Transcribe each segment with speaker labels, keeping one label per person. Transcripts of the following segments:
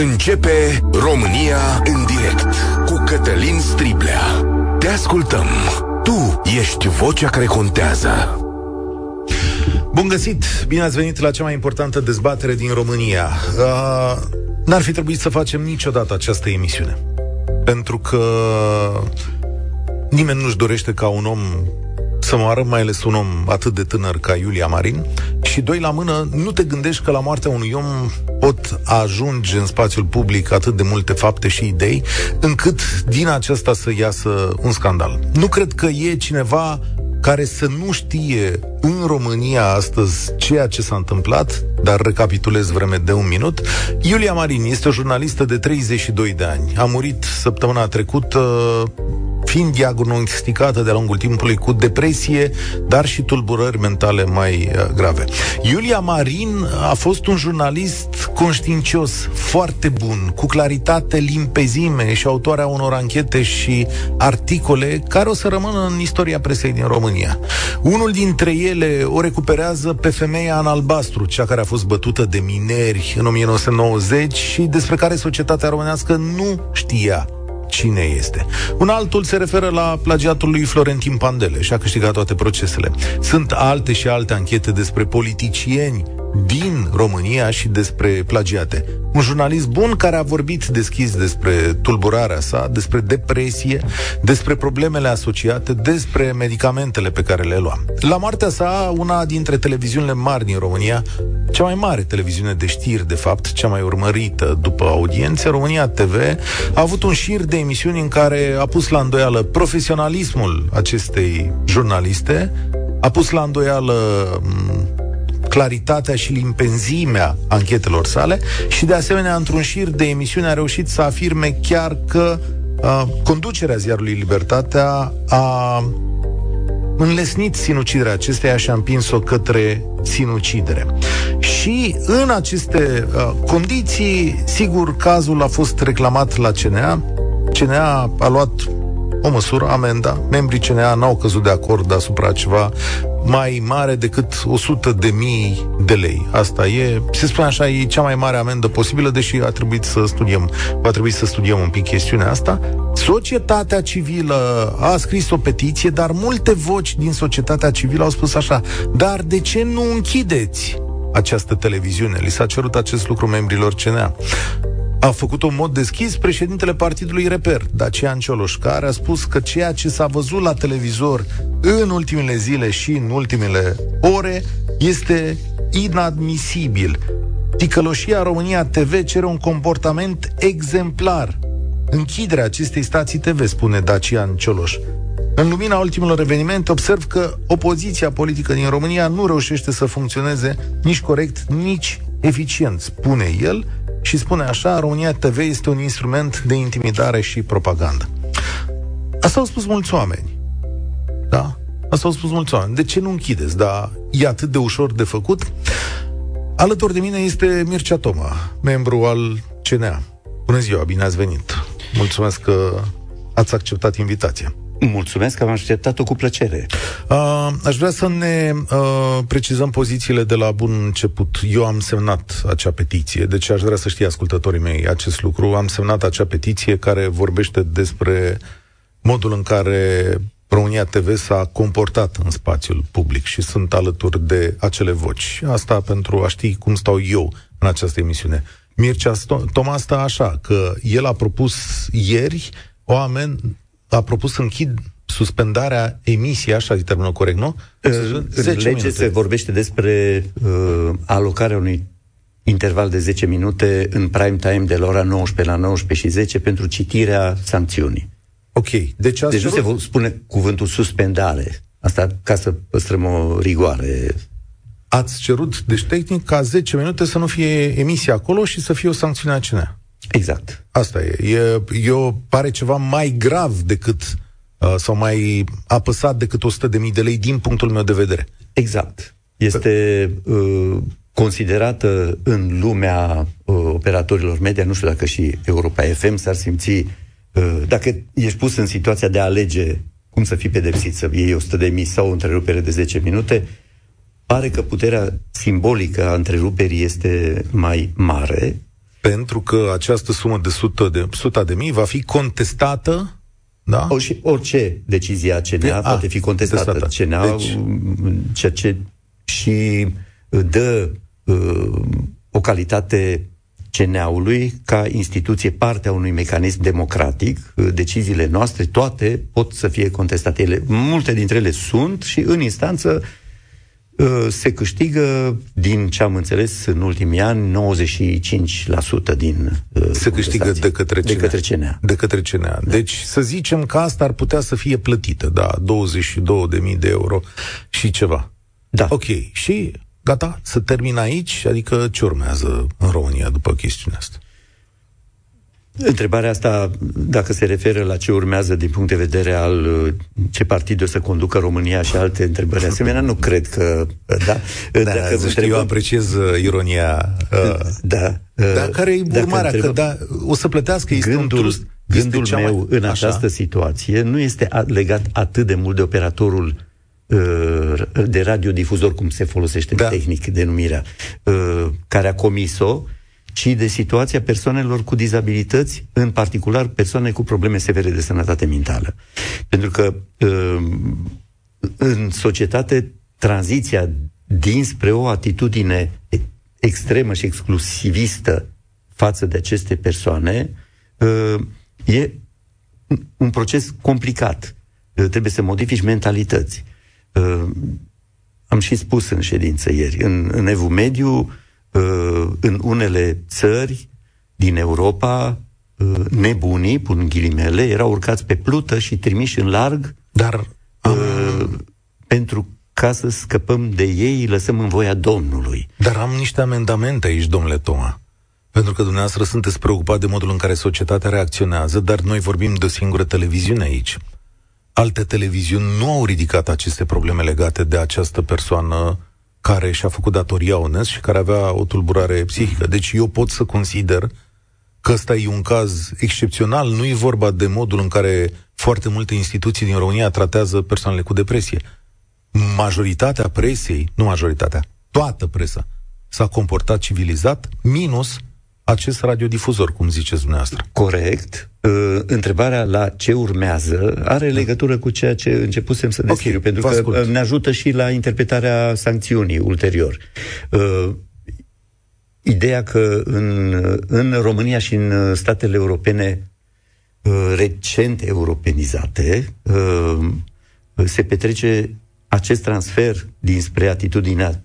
Speaker 1: Începe România în direct cu Cătălin Striblea. Te ascultăm. Tu ești vocea care contează.
Speaker 2: Bun găsit! Bine ați venit la cea mai importantă dezbatere din România. Uh, n-ar fi trebuit să facem niciodată această emisiune. Pentru că nimeni nu-și dorește ca un om să moară, mai ales un om atât de tânăr ca Iulia Marin, și doi la mână, nu te gândești că la moartea unui om pot ajunge în spațiul public atât de multe fapte și idei, încât din acesta să iasă un scandal. Nu cred că e cineva care să nu știe în România astăzi ceea ce s-a întâmplat, dar recapitulez vreme de un minut. Iulia Marin este o jurnalistă de 32 de ani. A murit săptămâna trecută fiind diagnosticată de-a lungul timpului cu depresie, dar și tulburări mentale mai uh, grave. Iulia Marin a fost un jurnalist conștiincios, foarte bun, cu claritate, limpezime și autoarea unor anchete și articole care o să rămână în istoria presei din România. Unul dintre ele o recuperează pe femeia în albastru, cea care a fost bătută de mineri în 1990 și despre care societatea românească nu știa cine este. Un altul se referă la plagiatul lui Florentin Pandele și a câștigat toate procesele. Sunt alte și alte anchete despre politicieni din România și despre plagiate. Un jurnalist bun care a vorbit deschis despre tulburarea sa, despre depresie, despre problemele asociate, despre medicamentele pe care le lua. La moartea sa, una dintre televiziunile mari din România, cea mai mare televiziune de știri, de fapt, cea mai urmărită după audiențe, România TV, a avut un șir de emisiuni în care a pus la îndoială profesionalismul acestei jurnaliste, a pus la îndoială claritatea și limpenzimea anchetelor sale și, de asemenea, într-un șir de emisiune a reușit să afirme chiar că uh, conducerea ziarului Libertatea a înlesnit sinuciderea acesteia și a împins-o către sinucidere. Și în aceste uh, condiții, sigur, cazul a fost reclamat la CNA. CNA a luat o măsură, amenda. Membrii CNA n-au căzut de acord asupra ceva mai mare decât 100 de mii de lei. Asta e, se spune așa, e cea mai mare amendă posibilă, deși a trebuit să studiem, va trebui să studiem un pic chestiunea asta. Societatea civilă a scris o petiție, dar multe voci din societatea civilă au spus așa, dar de ce nu închideți această televiziune? Li s-a cerut acest lucru membrilor CNA a făcut un mod deschis președintele partidului Reper, Dacian Cioloș, care a spus că ceea ce s-a văzut la televizor în ultimele zile și în ultimele ore este inadmisibil. Ticăloșia România TV cere un comportament exemplar. Închiderea acestei stații TV, spune Dacian Cioloș. În lumina ultimelor evenimente, observ că opoziția politică din România nu reușește să funcționeze nici corect, nici eficient, spune el, și spune așa, România TV este un instrument de intimidare și propagandă. Asta au spus mulți oameni. Da? Asta au spus mulți oameni. De ce nu închideți? Dar e atât de ușor de făcut? Alături de mine este Mircea Toma, membru al CNA. Bună ziua, bine ați venit. Mulțumesc că ați acceptat invitația.
Speaker 3: Mulțumesc că am așteptat-o cu plăcere.
Speaker 2: Uh, aș vrea să ne uh, precizăm pozițiile de la bun început. Eu am semnat acea petiție, deci aș vrea să știe ascultătorii mei acest lucru. Am semnat acea petiție care vorbește despre modul în care România TV s-a comportat în spațiul public și sunt alături de acele voci. Asta pentru a ști cum stau eu în această emisiune. Mircea Toma stă așa, că el a propus ieri o amen, a propus să închid suspendarea emisiei, așa e termenul corect, nu?
Speaker 3: În lege minute. se vorbește despre uh, alocarea unui interval de 10 minute în prime time de la ora 19 la 19 și 10 pentru citirea sancțiunii.
Speaker 2: Ok. Deci,
Speaker 3: deci nu se spune cuvântul suspendare. Asta ca să păstrăm o rigoare.
Speaker 2: Ați cerut, deci tehnic, ca 10 minute să nu fie emisia acolo și să fie o sancțiune a CNA.
Speaker 3: Exact.
Speaker 2: Asta e. e eu pare ceva mai grav decât uh, sau mai apăsat decât 100 de mii de lei din punctul meu de vedere.
Speaker 3: Exact. Este uh, considerată în lumea uh, operatorilor media, nu știu dacă și Europa FM s-ar simți, uh, dacă ești pus în situația de a alege cum să fii pedepsit, să iei 100 de mii sau o întrerupere de 10 minute, pare că puterea simbolică a întreruperii este mai mare,
Speaker 2: pentru că această sumă de 100 de, 100 de mii va fi contestată da?
Speaker 3: O, și orice decizie a CNA de, poate a, fi contestată. contestată. CNA, deci... ceea ce și dă uh, o calitate CNA-ului ca instituție parte a unui mecanism democratic. Deciziile noastre, toate, pot să fie contestate. Ele, multe dintre ele sunt și în instanță uh, se câștigă, din ce am înțeles în ultimii ani, 95% din
Speaker 2: uh, Se câștigă de către CNA.
Speaker 3: De către CNA.
Speaker 2: De către CNA. Da. Deci să zicem că asta ar putea să fie plătită, da, 22.000 de euro și ceva.
Speaker 3: Da.
Speaker 2: Ok. Și gata, să termin aici? Adică ce urmează în România după chestiunea asta?
Speaker 3: Întrebarea asta, dacă se referă la ce urmează din punct de vedere al uh, ce partid o să conducă România și alte întrebări asemenea, nu cred că, uh, da.
Speaker 2: Da, dacă știu, întrebăm... eu apreciez uh, ironia. Uh,
Speaker 3: da.
Speaker 2: Dar care e urmarea? Că da, o să plătească, este
Speaker 3: gândul,
Speaker 2: un trust.
Speaker 3: Gândul meu mai... în Așa. această situație nu este legat atât de mult de operatorul de radiodifuzor, cum se folosește da. tehnic denumirea, care a comis-o, ci de situația persoanelor cu dizabilități, în particular persoane cu probleme severe de sănătate mentală. Pentru că în societate tranziția dinspre o atitudine extremă și exclusivistă față de aceste persoane e un proces complicat. Trebuie să modifici mentalități. Uh, am și spus în ședință ieri, în, în Evul Mediu, uh, în unele țări din Europa, uh, nebunii, pun ghilimele, erau urcați pe plută și trimiși în larg
Speaker 2: Dar am...
Speaker 3: pentru ca să scăpăm de ei, lăsăm în voia Domnului.
Speaker 2: Dar am niște amendamente aici, domnule Toma. Pentru că dumneavoastră sunteți preocupat de modul în care societatea reacționează, dar noi vorbim de o singură televiziune aici alte televiziuni nu au ridicat aceste probleme legate de această persoană care și-a făcut datoria onest și care avea o tulburare psihică. Deci eu pot să consider că ăsta e un caz excepțional, nu e vorba de modul în care foarte multe instituții din România tratează persoanele cu depresie. Majoritatea presei, nu majoritatea, toată presa s-a comportat civilizat, minus acest radiodifuzor, cum ziceți dumneavoastră.
Speaker 3: Corect. Uh, întrebarea la ce urmează are legătură cu ceea ce începusem să descriu, okay, pentru că ascult. ne ajută și la interpretarea sancțiunii ulterior. Uh, ideea că în, în România și în statele europene uh, recent europenizate uh, se petrece acest transfer dinspre atitudinea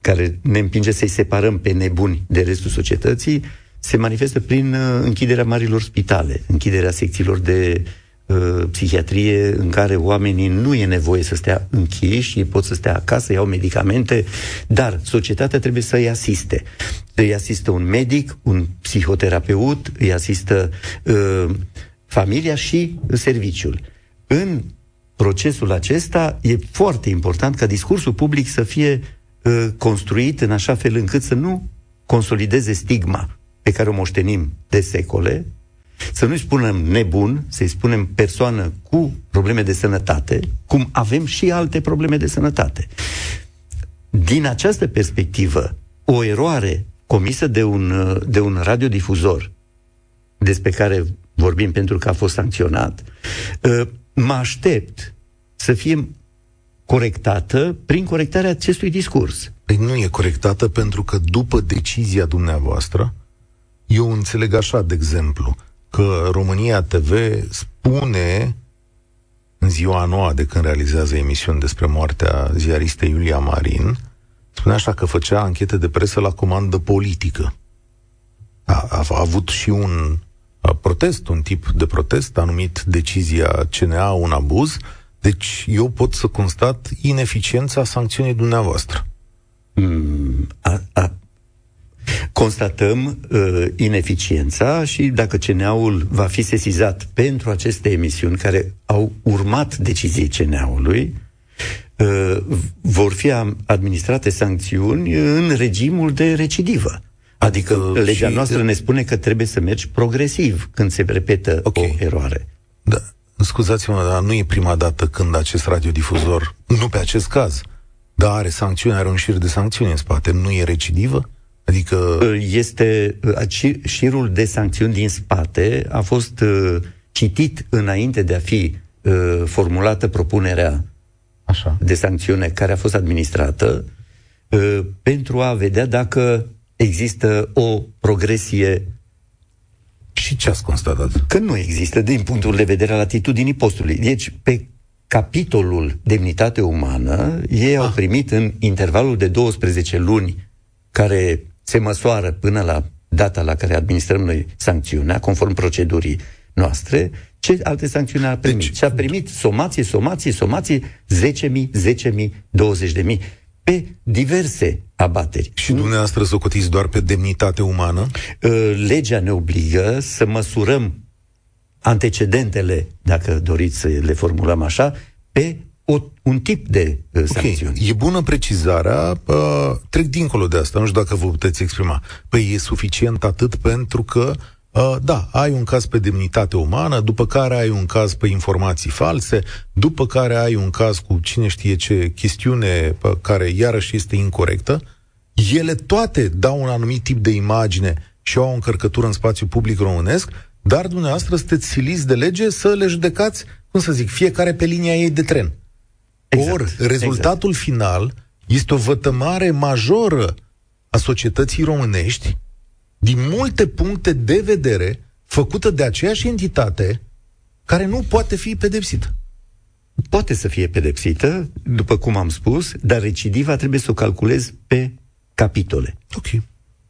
Speaker 3: care ne împinge să-i separăm pe nebuni de restul societății, se manifestă prin uh, închiderea marilor spitale, închiderea secțiilor de uh, psihiatrie în care oamenii nu e nevoie să stea închiși, ei pot să stea acasă, iau medicamente, dar societatea trebuie să îi asiste. Îi asistă un medic, un psihoterapeut, îi asistă uh, familia și serviciul. În procesul acesta e foarte important ca discursul public să fie uh, construit în așa fel încât să nu consolideze stigma pe care o moștenim de secole, să nu-i spunem nebun, să-i spunem persoană cu probleme de sănătate, cum avem și alte probleme de sănătate. Din această perspectivă, o eroare comisă de un, de un radiodifuzor, despre care vorbim pentru că a fost sancționat, ă, mă aștept să fie corectată prin corectarea acestui discurs.
Speaker 2: Păi nu e corectată pentru că după decizia dumneavoastră, eu înțeleg așa, de exemplu, că România TV spune în ziua noua de când realizează emisiuni despre moartea ziaristei Iulia Marin, spune așa că făcea anchete de presă la comandă politică. A, a, a avut și un a, protest, un tip de protest, a numit decizia CNA un abuz, deci eu pot să constat ineficiența sancțiunii dumneavoastră.
Speaker 3: Mm, a, a, constatăm uh, ineficiența și dacă CNA-ul va fi sesizat pentru aceste emisiuni care au urmat deciziei CNA-ului, uh, vor fi administrate sancțiuni în regimul de recidivă. Adică, adică legea noastră ne spune că trebuie să mergi progresiv când se repetă okay. o eroare.
Speaker 2: Da. Scuzați-mă, dar nu e prima dată când acest radiodifuzor, nu pe acest caz, dar are sancțiuni, are un șir de sancțiuni în spate, nu e recidivă? Adică...
Speaker 3: Este șirul de sancțiuni din spate a fost citit înainte de a fi formulată propunerea Așa. de sancțiune care a fost administrată pentru a vedea dacă există o progresie
Speaker 2: și ce ați constatat?
Speaker 3: Că nu există din punctul de vedere al atitudinii postului. Deci, pe capitolul demnitate umană, ei ah. au primit în intervalul de 12 luni care se măsoară până la data la care administrăm noi sancțiunea, conform procedurii noastre, ce alte sancțiuni a primit? Deci, și a primit somație, somație, somație, 10.000, 10.000, 20.000 pe diverse abateri.
Speaker 2: Și dumneavoastră socotiți doar pe demnitate umană?
Speaker 3: Ă, legea ne obligă să măsurăm antecedentele, dacă doriți să le formulăm așa, pe o, un tip de uh, sancțiuni.
Speaker 2: Okay. E bună precizarea, uh, trec dincolo de asta, nu știu dacă vă puteți exprima. Păi e suficient atât pentru că Uh, da, ai un caz pe demnitate umană, după care ai un caz pe informații false, după care ai un caz cu cine știe ce chestiune pe care iarăși este incorrectă. Ele toate dau un anumit tip de imagine și au o încărcătură în spațiu public românesc, dar dumneavoastră sunteți siliți de lege să le judecați, cum să zic, fiecare pe linia ei de tren. Exact, Ori, rezultatul exact. final este o vătămare majoră a societății românești din multe puncte de vedere, făcută de aceeași entitate care nu poate fi pedepsită.
Speaker 3: Poate să fie pedepsită, după cum am spus, dar recidiva trebuie să o calculezi pe capitole.
Speaker 2: Ok.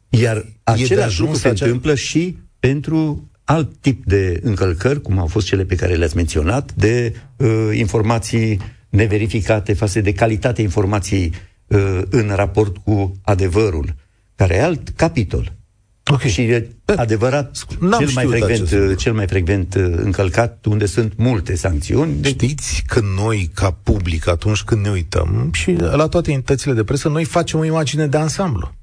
Speaker 3: Iar același lucru se acea... întâmplă și pentru alt tip de încălcări, cum au fost cele pe care le-ați menționat, de uh, informații neverificate față de calitatea informației uh, în raport cu adevărul, care e alt capitol.
Speaker 2: Okay.
Speaker 3: Și e adevărat cel mai, frecvent, cel mai frecvent uh, încălcat, unde sunt multe sancțiuni.
Speaker 2: De... Știți că noi, ca public, atunci când ne uităm, și la toate entitățile de presă, noi facem o imagine de ansamblu.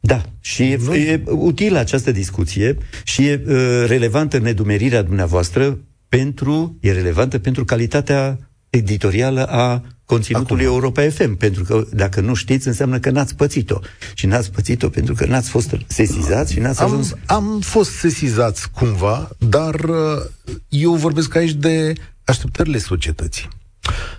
Speaker 3: Da, și e, noi... e utilă această discuție și e uh, relevantă nedumerirea dumneavoastră pentru, e relevantă pentru calitatea editorială a conținutului Acum. Europa FM, pentru că dacă nu știți, înseamnă că n-ați pățit-o. Și n-ați pățit-o pentru că n-ați fost sesizați și n-ați
Speaker 2: am,
Speaker 3: ajuns...
Speaker 2: Am fost sesizați cumva, dar uh, eu vorbesc aici de așteptările societății.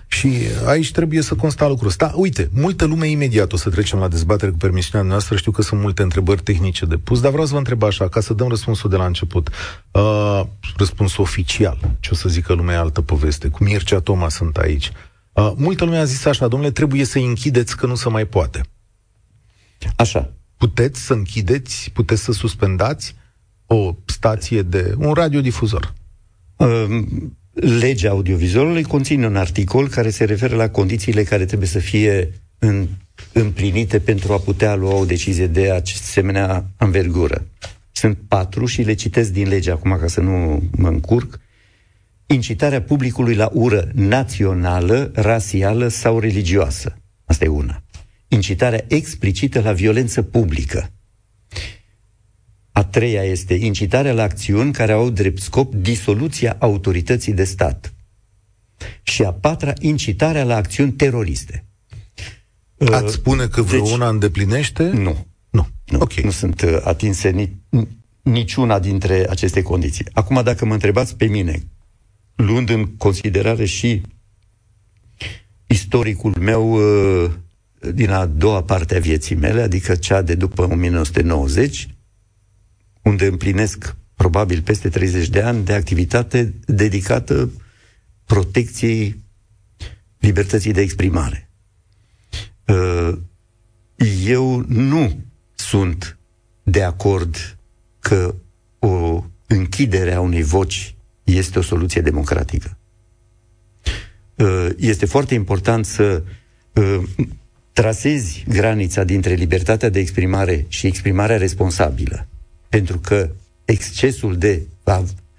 Speaker 2: Și aici trebuie să consta lucrul ăsta. Uite, multă lume imediat o să trecem la dezbatere cu permisiunea noastră. Știu că sunt multe întrebări tehnice de pus, dar vreau să vă întreb așa, ca să dăm răspunsul de la început. Uh, răspunsul oficial, ce o să zică lumea altă poveste. Cu Mircea Toma sunt aici. Uh, multă lume a zis așa, domnule, trebuie să închideți că nu se mai poate.
Speaker 3: Așa.
Speaker 2: Puteți să închideți, puteți să suspendați o stație de... un radiodifuzor.
Speaker 3: Uh, legea audiovizualului conține un articol care se referă la condițiile care trebuie să fie în, împlinite pentru a putea lua o decizie de asemenea învergură. Sunt patru și le citesc din lege acum ca să nu mă încurc incitarea publicului la ură națională, rasială sau religioasă. Asta e una. Incitarea explicită la violență publică. A treia este incitarea la acțiuni care au drept scop disoluția autorității de stat. Și a patra, incitarea la acțiuni teroriste.
Speaker 2: Ați uh, spune că vreuna deci, îndeplinește?
Speaker 3: Nu.
Speaker 2: Nu.
Speaker 3: Nu, okay. nu sunt uh, atinse ni, niciuna dintre aceste condiții. Acum, dacă mă întrebați pe mine, luând în considerare și istoricul meu uh, din a doua parte a vieții mele, adică cea de după 1990, unde împlinesc probabil peste 30 de ani de activitate dedicată protecției libertății de exprimare. Uh, eu nu sunt de acord că o închidere a unei voci este o soluție democratică. Uh, este foarte important să uh, trasezi granița dintre libertatea de exprimare și exprimarea responsabilă. Pentru că excesul de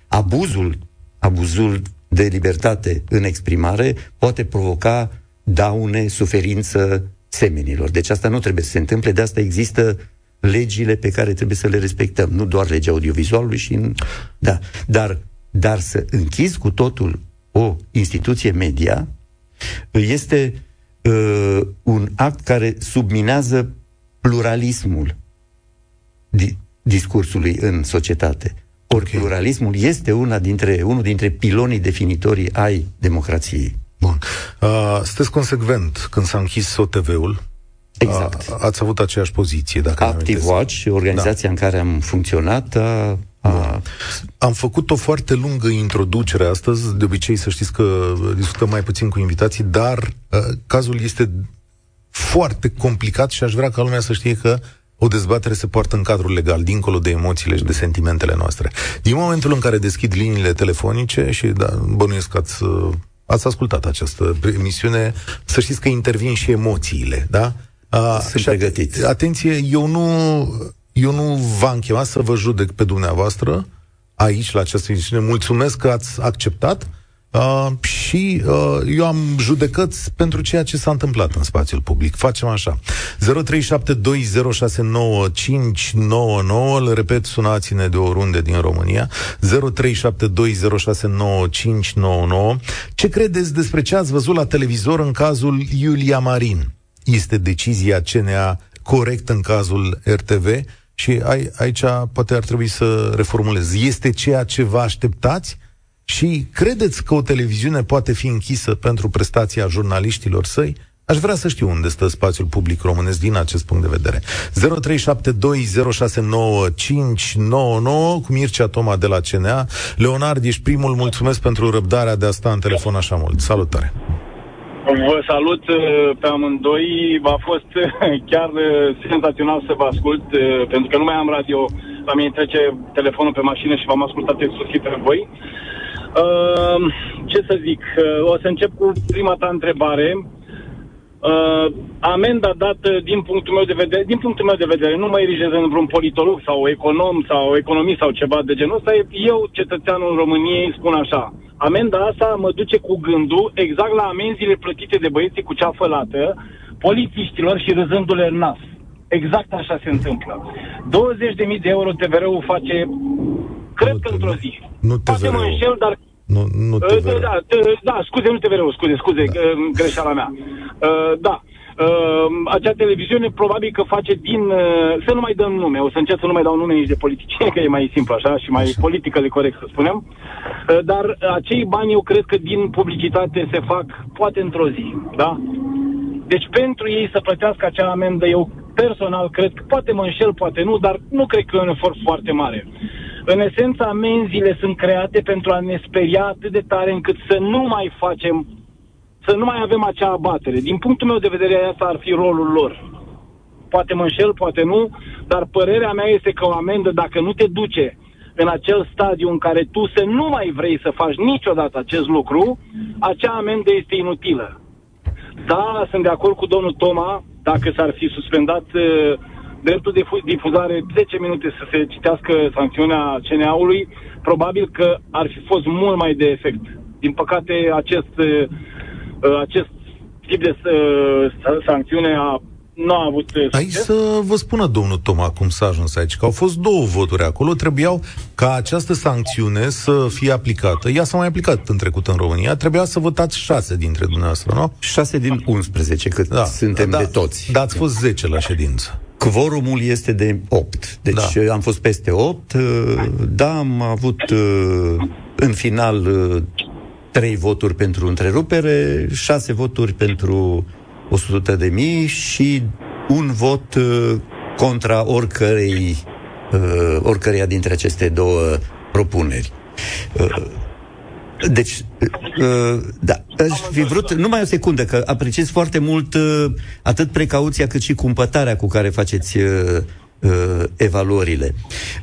Speaker 3: abuzul, abuzul de libertate în exprimare poate provoca daune, suferință semenilor. Deci asta nu trebuie să se întâmple, de asta există legile pe care trebuie să le respectăm, nu doar legea audiovizualului și da, dar dar să închizi cu totul o instituție media este uh, un act care subminează pluralismul. Di- discursului în societate. Ori okay. pluralismul este una dintre, unul dintre pilonii definitorii ai democrației.
Speaker 2: Bun. Uh, sunteți consecvent când s-a închis OTV-ul.
Speaker 3: Exact.
Speaker 2: Uh, ați avut aceeași poziție, dacă
Speaker 3: Active Watch, organizația da. în care am funcționat, a, a...
Speaker 2: Am făcut o foarte lungă introducere astăzi. De obicei, să știți că discutăm mai puțin cu invitații, dar uh, cazul este foarte complicat și aș vrea ca lumea să știe că o dezbatere se poartă în cadrul legal, dincolo de emoțiile și de sentimentele noastre. Din momentul în care deschid liniile telefonice și da, bănuiesc că ați, ați ascultat această emisiune, să știți că intervin și emoțiile, da?
Speaker 3: A, Sunt pregătit.
Speaker 2: Atenție, eu nu, eu nu v-am chemat să vă judec pe dumneavoastră aici, la această emisiune. Mulțumesc că ați acceptat Uh, și uh, eu am judecăți pentru ceea ce s-a întâmplat în spațiul public. Facem așa. 0372069599, îl repet, sunați-ne de oriunde din România. 0372069599. Ce credeți despre ce ați văzut la televizor în cazul Iulia Marin? Este decizia CNA corect în cazul RTV? Și aici poate ar trebui să reformulez. Este ceea ce vă așteptați? Și credeți că o televiziune poate fi închisă pentru prestația jurnaliștilor săi? Aș vrea să știu unde stă spațiul public românesc din acest punct de vedere. 0372069599 cu Mircea Toma de la CNA. Leonard, ești primul, mulțumesc pentru răbdarea de a sta în telefon așa mult. Salutare!
Speaker 4: Vă salut uh, pe amândoi. A fost uh, chiar uh, senzațional să vă ascult, pentru că nu mai am radio. La mine trece telefonul pe mașină și v-am ascultat exclusiv pe voi. Uh, ce să zic? Uh, o să încep cu prima ta întrebare. Uh, amenda dată din punctul meu de vedere, din punctul meu de vedere, nu mă erigez în vreun politolog sau econom sau economist sau ceva de genul ăsta, eu, cetățeanul României, spun așa. Amenda asta mă duce cu gândul exact la amenziile plătite de băieții cu ceafă lată, polițiștilor și râzându-le în nas. Exact așa se întâmplă. 20.000 de euro TVR-ul face, cred că într-o zi.
Speaker 2: Nu TVR-ul. Poate
Speaker 4: mă înșel, dar
Speaker 2: nu, nu
Speaker 4: uh, da, da, da, scuze, nu TVR-ul, scuze, scuze, uh, greșeala mea. Uh, da, uh, acea televiziune probabil că face din... Uh, să nu mai dăm nume, o să încerc să nu mai dau nume nici de politicieni, că e mai simplu așa și mai așa. politică corect să spunem. Uh, dar acei bani eu cred că din publicitate se fac poate într-o zi, da? Deci pentru ei să plătească acea amendă, eu personal cred că poate mă înșel, poate nu, dar nu cred că e un efort foarte mare. În esență, amenziile sunt create pentru a ne speria atât de tare încât să nu mai facem, să nu mai avem acea abatere. Din punctul meu de vedere, asta ar fi rolul lor. Poate mă înșel, poate nu, dar părerea mea este că o amendă, dacă nu te duce în acel stadiu în care tu să nu mai vrei să faci niciodată acest lucru, acea amendă este inutilă. Da, sunt de acord cu domnul Toma, dacă s-ar fi suspendat uh, dreptul de difuzare 10 minute să se citească sancțiunea CNA-ului, probabil că ar fi fost mult mai de efect. Din păcate, acest, uh, acest tip de uh, sancțiune a nu a avut succes.
Speaker 2: Aici să vă spună domnul Toma cum s-a ajuns aici, că au fost două voturi acolo, trebuiau ca această sancțiune să fie aplicată. Ea s-a mai aplicat în trecut în România, trebuia să votați șase dintre dumneavoastră, nu?
Speaker 3: Șase din 11, cât da, suntem da, de toți.
Speaker 2: Dar ați fost 10 la ședință.
Speaker 3: Quorumul este de 8. Deci da. Uh, am fost peste 8. Uh, da, am avut uh, în final 3 voturi pentru întrerupere, 6 voturi pentru 100 de mii și un vot contra oricărei, oricăreia dintre aceste două propuneri. Deci, uh, da, aș fi vrut, numai o secundă, că apreciez foarte mult uh, atât precauția cât și cumpătarea cu care faceți uh, uh, evaluările.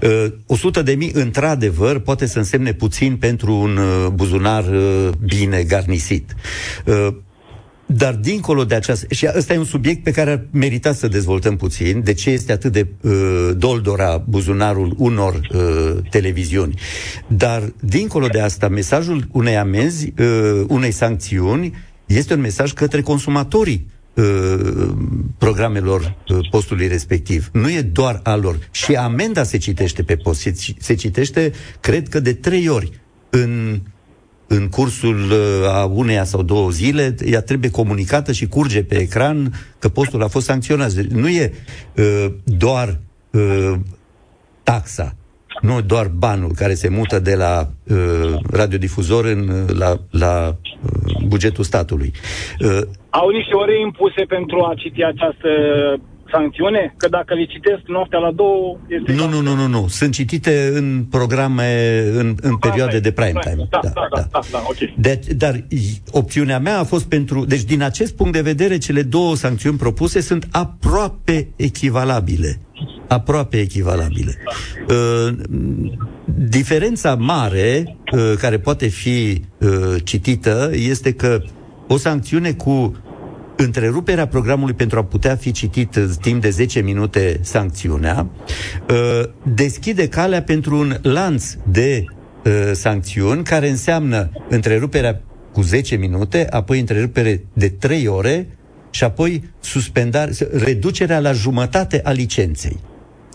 Speaker 3: Uh, 100 de mii, într-adevăr, poate să însemne puțin pentru un uh, buzunar uh, bine garnisit. Uh, dar dincolo de aceasta, și ăsta e un subiect pe care ar merita să dezvoltăm puțin, de ce este atât de uh, doldora buzunarul unor uh, televiziuni. Dar dincolo de asta, mesajul unei amenzi, uh, unei sancțiuni, este un mesaj către consumatorii uh, programelor uh, postului respectiv. Nu e doar a lor. Și amenda se citește pe post. Se, se citește, cred că, de trei ori în în cursul uh, a uneia sau două zile, ea trebuie comunicată și curge pe ecran că postul a fost sancționat. Deci nu e uh, doar uh, taxa, nu doar banul care se mută de la uh, radiodifuzor în, uh, la, la uh, bugetul statului.
Speaker 4: Uh, Au niște ore impuse pentru a citi această sancțiune? Că dacă le citesc noaptea la două... Este
Speaker 3: nu, nu, nu, nu, nu. Sunt citite în programe, în, în perioade de prime time.
Speaker 4: Da, da, da, da, da, da ok. De,
Speaker 3: dar opțiunea mea a fost pentru... Deci, din acest punct de vedere, cele două sancțiuni propuse sunt aproape echivalabile. Aproape echivalabile. Uh, diferența mare uh, care poate fi uh, citită este că o sancțiune cu întreruperea programului pentru a putea fi citit timp de 10 minute sancțiunea, uh, deschide calea pentru un lanț de uh, sancțiuni care înseamnă întreruperea cu 10 minute, apoi întrerupere de 3 ore și apoi suspendare, reducerea la jumătate a licenței.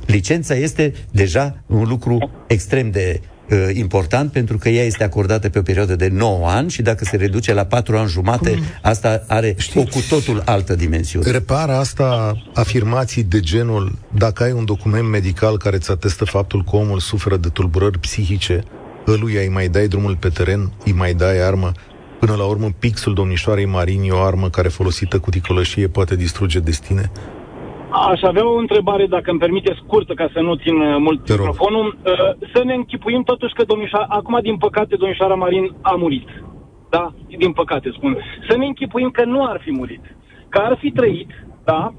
Speaker 3: Licența este deja un lucru extrem de uh, important pentru că ea este acordată pe o perioadă de 9 ani și dacă se reduce la 4 ani jumate, Cum? asta are Știți, o cu totul altă dimensiune.
Speaker 2: Repară asta afirmații de genul dacă ai un document medical care îți atestă faptul că omul suferă de tulburări psihice, ăluia îi mai dai drumul pe teren, îi mai dai armă, Până la urmă, pixul domnișoarei Marini e o armă care folosită cu ticălășie poate distruge destine?
Speaker 4: Aș avea o întrebare, dacă îmi permite, scurtă, ca să nu țin uh, mult Te microfonul. Uh, să ne închipuim totuși că domnișoara, acum, din păcate, domnișoara Marin a murit. Da? Din păcate, spun. Să ne închipuim că nu ar fi murit. Că ar fi trăit, da?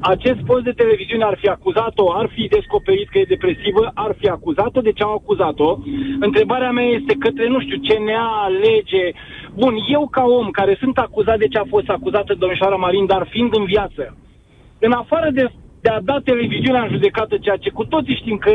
Speaker 4: Acest post de televiziune ar fi acuzat-o, ar fi descoperit că e depresivă, ar fi acuzat-o de ce au acuzat-o. Întrebarea mea este către, nu știu, CNA, lege. Bun, eu ca om care sunt acuzat de ce a fost acuzată domnișoara Marin, dar fiind în viață, în afară de, de a da televiziunea în judecată, ceea ce cu toții știm că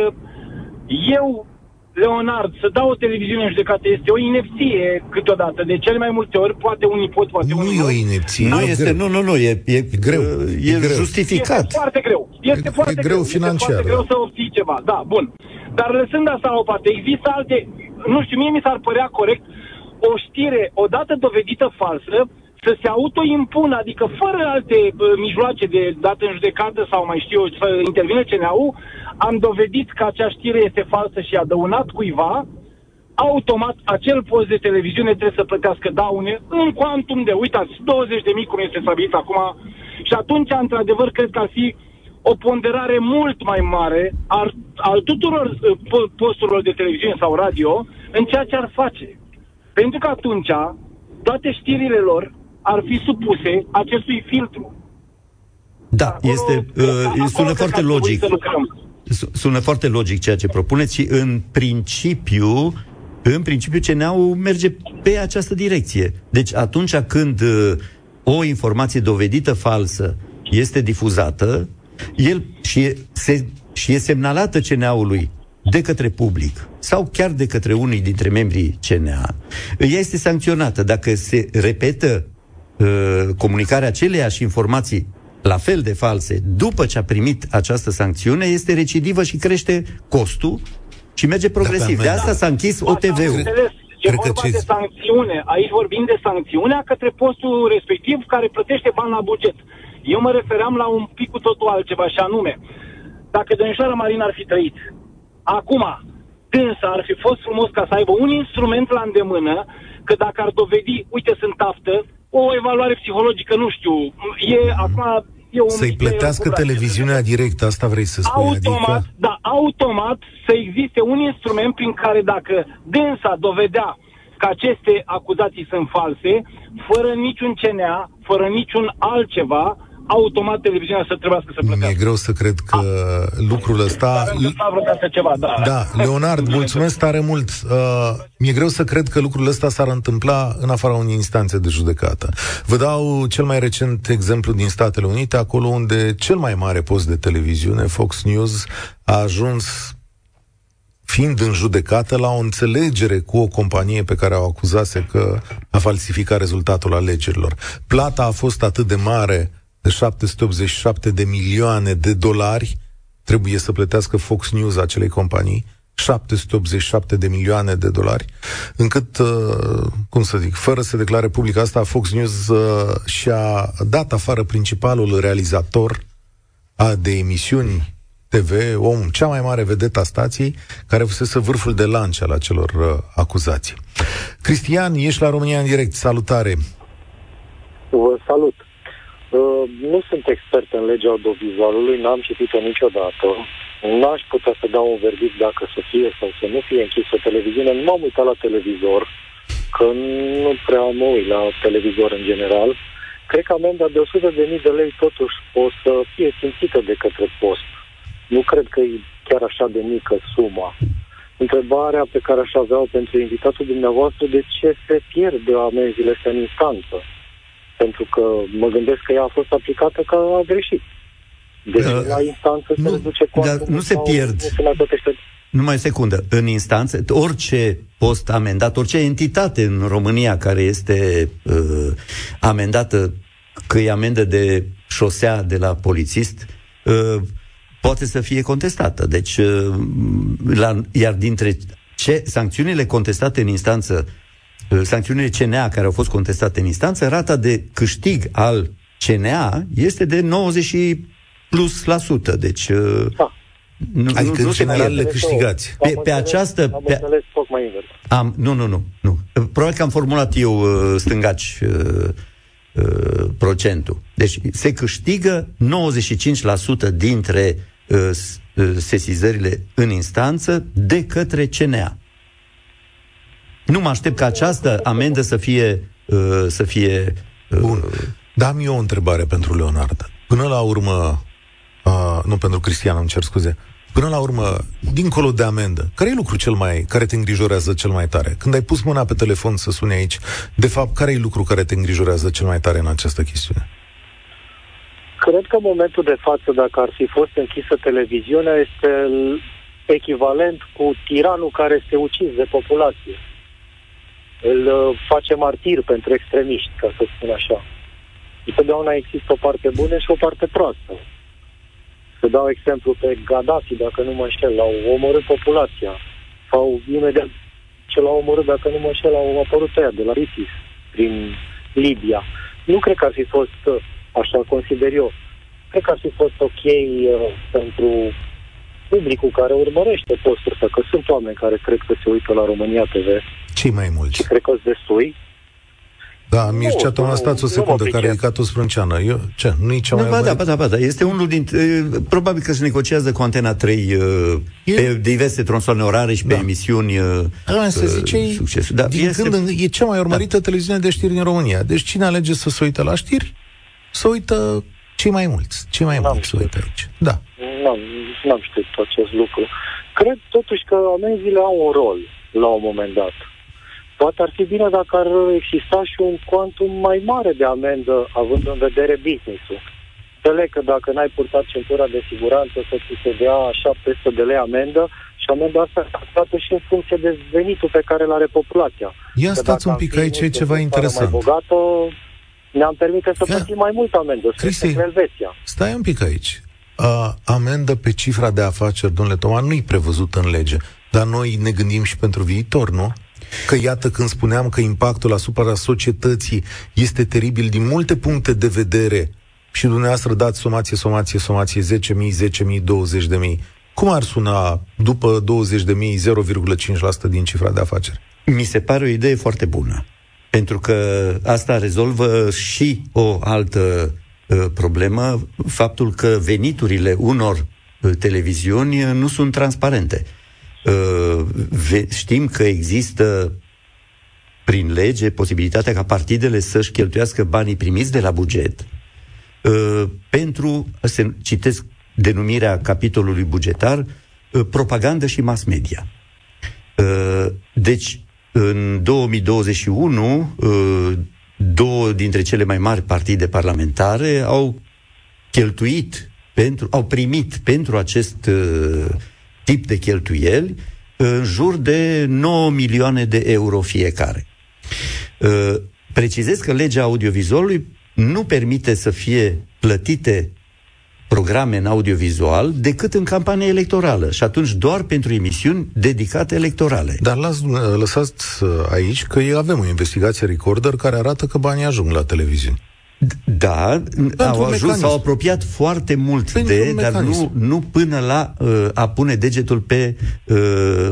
Speaker 4: eu, Leonard, să dau o televiziune în judecată este o inepție câteodată. De cele mai multe ori, poate unii pot, poate
Speaker 2: nu
Speaker 4: unii
Speaker 2: nu. e o inepție.
Speaker 3: Nu, este, nu, nu, nu, e, e, e greu. E, e greu. justificat.
Speaker 4: Este foarte greu. Este e, foarte
Speaker 2: e greu, greu financiar. Este
Speaker 4: foarte greu să obții ceva. Da, bun. Dar lăsând asta la o parte, există alte, nu știu, mie mi s-ar părea corect o știre odată dovedită falsă să se autoimpună, adică fără alte uh, mijloace de dat în judecată sau mai știu eu, să intervine CNAU, am dovedit că acea știre este falsă și a dăunat cuiva, automat acel post de televiziune trebuie să plătească daune în quantum de, uitați, 20 de mii cum este stabilit acum și atunci, într-adevăr, cred că ar fi o ponderare mult mai mare al, al tuturor uh, posturilor de televiziune sau radio în ceea ce ar face. Pentru că atunci toate știrile lor ar fi supuse acestui filtru.
Speaker 3: Da, acolo, este, uh, sună foarte logic. Sună foarte logic ceea ce propuneți și în principiu în principiu CNA-ul merge pe această direcție. Deci atunci când uh, o informație dovedită falsă este difuzată, el și e, se, și e semnalată CNA-ului de către public sau chiar de către unii dintre membrii CNA, ea este sancționată. Dacă se repetă Uh, comunicarea aceleiași informații la fel de false după ce a primit această sancțiune este recidivă și crește costul și merge progresiv. De asta s-a închis OTV-ul.
Speaker 4: E Cred vorba ce... de sancțiune. Aici vorbim de sancțiunea către postul respectiv care plătește bani la buget. Eu mă refeream la un pic cu totul altceva, și anume, dacă domnișoara Marina ar fi trăit, acum, dânsa ar fi fost frumos ca să aibă un instrument la îndemână, că dacă ar dovedi, uite, sunt taftă, o evaluare psihologică, nu știu, e acum... E un
Speaker 2: Să-i plătească televiziunea direct, asta vrei să spui,
Speaker 4: automat,
Speaker 2: adică...
Speaker 4: Da, automat să existe un instrument prin care dacă dânsa dovedea că aceste acuzații sunt false, fără niciun CNA, fără niciun altceva, automat televiziunea să trebuiască să plătească.
Speaker 2: Mi-e greu să cred că A. lucrul ăsta...
Speaker 4: ceva, da.
Speaker 2: Da, Leonard, mulțumesc tare mult. Uh, mi-e greu să cred că lucrul ăsta s-ar întâmpla în afara unei instanțe de judecată. Vă dau cel mai recent exemplu din Statele Unite, acolo unde cel mai mare post de televiziune, Fox News, a ajuns fiind în judecată la o înțelegere cu o companie pe care au acuzase că a falsificat rezultatul alegerilor. Plata a fost atât de mare de 787 de milioane de dolari trebuie să plătească Fox News acelei companii 787 de milioane de dolari, încât, uh, cum să zic, fără să declare public asta, Fox News uh, și-a dat afară principalul realizator a de emisiuni TV, om, cea mai mare vedetă a stației, care fusese vârful de lance al acelor uh, acuzații. Cristian, ești la România în direct. Salutare!
Speaker 5: Vă salut! Uh, nu sunt expert în legea audiovizualului, n-am citit-o niciodată. N-aș putea să dau un verdict dacă să fie sau să nu fie închisă televiziune. Nu m-am uitat la televizor, că nu prea mă uit la televizor în general. Cred că amenda de 100.000 de lei totuși o să fie simțită de către post. Nu cred că e chiar așa de mică suma. Întrebarea pe care aș avea pentru invitatul dumneavoastră, de ce se pierde amenziile astea în instanță? Pentru că mă gândesc că ea a fost aplicată ca a greșit. Deci uh, la instanță se nu, reduce
Speaker 3: Dar nu se pierd. Nu se mai plătește numai o secundă. În instanță, orice post amendat, orice entitate în România care este uh, amendată, că e amendă de șosea de la polițist, uh, poate să fie contestată. Deci, uh, la, iar dintre ce sancțiunile contestate în instanță, uh, sancțiunile CNA care au fost contestate în instanță, rata de câștig al CNA este de 90 plus la sută. Deci, uh,
Speaker 2: da. Nu, adică, nu, în general, le câștigați.
Speaker 3: Pe, pe această...
Speaker 5: Am pe, înțeles mai invers.
Speaker 3: Am, nu, nu, nu, nu. Probabil că am formulat eu uh, stângaci uh, uh, procentul. Deci se câștigă 95% dintre uh, uh, sesizările în instanță de către CNA. Nu mă aștept ca această amendă să fie... Uh, să fie
Speaker 2: uh, Bun. Dar am eu o întrebare pentru Leonard. Până la urmă, uh, nu pentru Cristian, îmi cer scuze, Până la urmă, dincolo de amendă, care e lucru cel mai, care te îngrijorează cel mai tare? Când ai pus mâna pe telefon să suni aici, de fapt, care e lucru care te îngrijorează cel mai tare în această chestiune?
Speaker 5: Cred că în momentul de față, dacă ar fi fost închisă televiziunea, este echivalent cu tiranul care este ucis de populație. Îl uh, face martir pentru extremiști, ca să spun așa. Întotdeauna există o parte bună și o parte proastă. Să dau exemplu pe Gaddafi, dacă nu mă înșel, au omorât populația. Sau imediat ce l-au omorât, dacă nu mă înșel, au apărut aia de la ISIS prin Libia. Nu cred că ar fi fost așa, consider eu. Cred că ar fi fost ok uh, pentru publicul care urmărește postul ăsta, că sunt oameni care cred că se uită la România TV.
Speaker 2: Cei mai mulți.
Speaker 5: Și cred că sunt destui.
Speaker 2: Da, Mircea Toma, stați o secundă, care e catul sprânceană. Eu, ce, nu e cea mai...
Speaker 3: Ba da, ba da, ba da. Este unul dintre... Probabil că se negociază cu Antena 3 e... pe diverse tronsoane orare și pe da. emisiuni
Speaker 2: da, să zice, succesul. Da, din este... când în, e cea mai urmărită da. televiziune de știri din România. Deci cine alege să se uită la știri, să uită cei mai mulți. Cei mai n-am mulți să uită aici. Da.
Speaker 5: N-am, n-am știut acest lucru. Cred totuși că amenziile au un rol la un moment dat Poate ar fi bine dacă ar exista și un quantum mai mare de amendă, având în vedere business-ul. Înțeleg că dacă n-ai purtat centura de siguranță să ți se dea 700 de lei amendă și amenda asta stată și în funcție de venitul pe care îl are populația.
Speaker 2: Ia stați un pic aici, e ceva interesant.
Speaker 5: Mai bogată, ne-am permite să plătim mai mult amendă, Cristi, Elveția.
Speaker 2: Stai un pic aici. Uh, amendă pe cifra de afaceri, domnule Toma, nu-i prevăzut în lege. Dar noi ne gândim și pentru viitor, nu? Că iată când spuneam că impactul asupra societății este teribil din multe puncte de vedere și dumneavoastră dați somație, somație, somație 10.000, 10.000, 20.000. Cum ar suna după 20.000 0,5% din cifra de afaceri?
Speaker 3: Mi se pare o idee foarte bună. Pentru că asta rezolvă și o altă uh, problemă, faptul că veniturile unor uh, televiziuni nu sunt transparente. Uh, știm că există prin lege posibilitatea ca partidele să-și cheltuiască banii primiți de la buget uh, pentru, să citesc denumirea capitolului bugetar, uh, propagandă și mass media. Deci, în 2021, două dintre cele mai mari partide parlamentare au cheltuit pentru, au primit pentru acest tip de cheltuieli în jur de 9 milioane de euro fiecare. Uh, precizez că legea audiovizualului nu permite să fie plătite programe în audiovizual decât în campania electorală și atunci doar pentru emisiuni dedicate electorale.
Speaker 2: Dar las, lăsați uh, aici că avem o investigație recorder care arată că banii ajung la televiziune.
Speaker 3: Da, Pentru au ajuns, s-au apropiat foarte mult Pentru de, dar nu, nu până la uh, a pune degetul pe uh,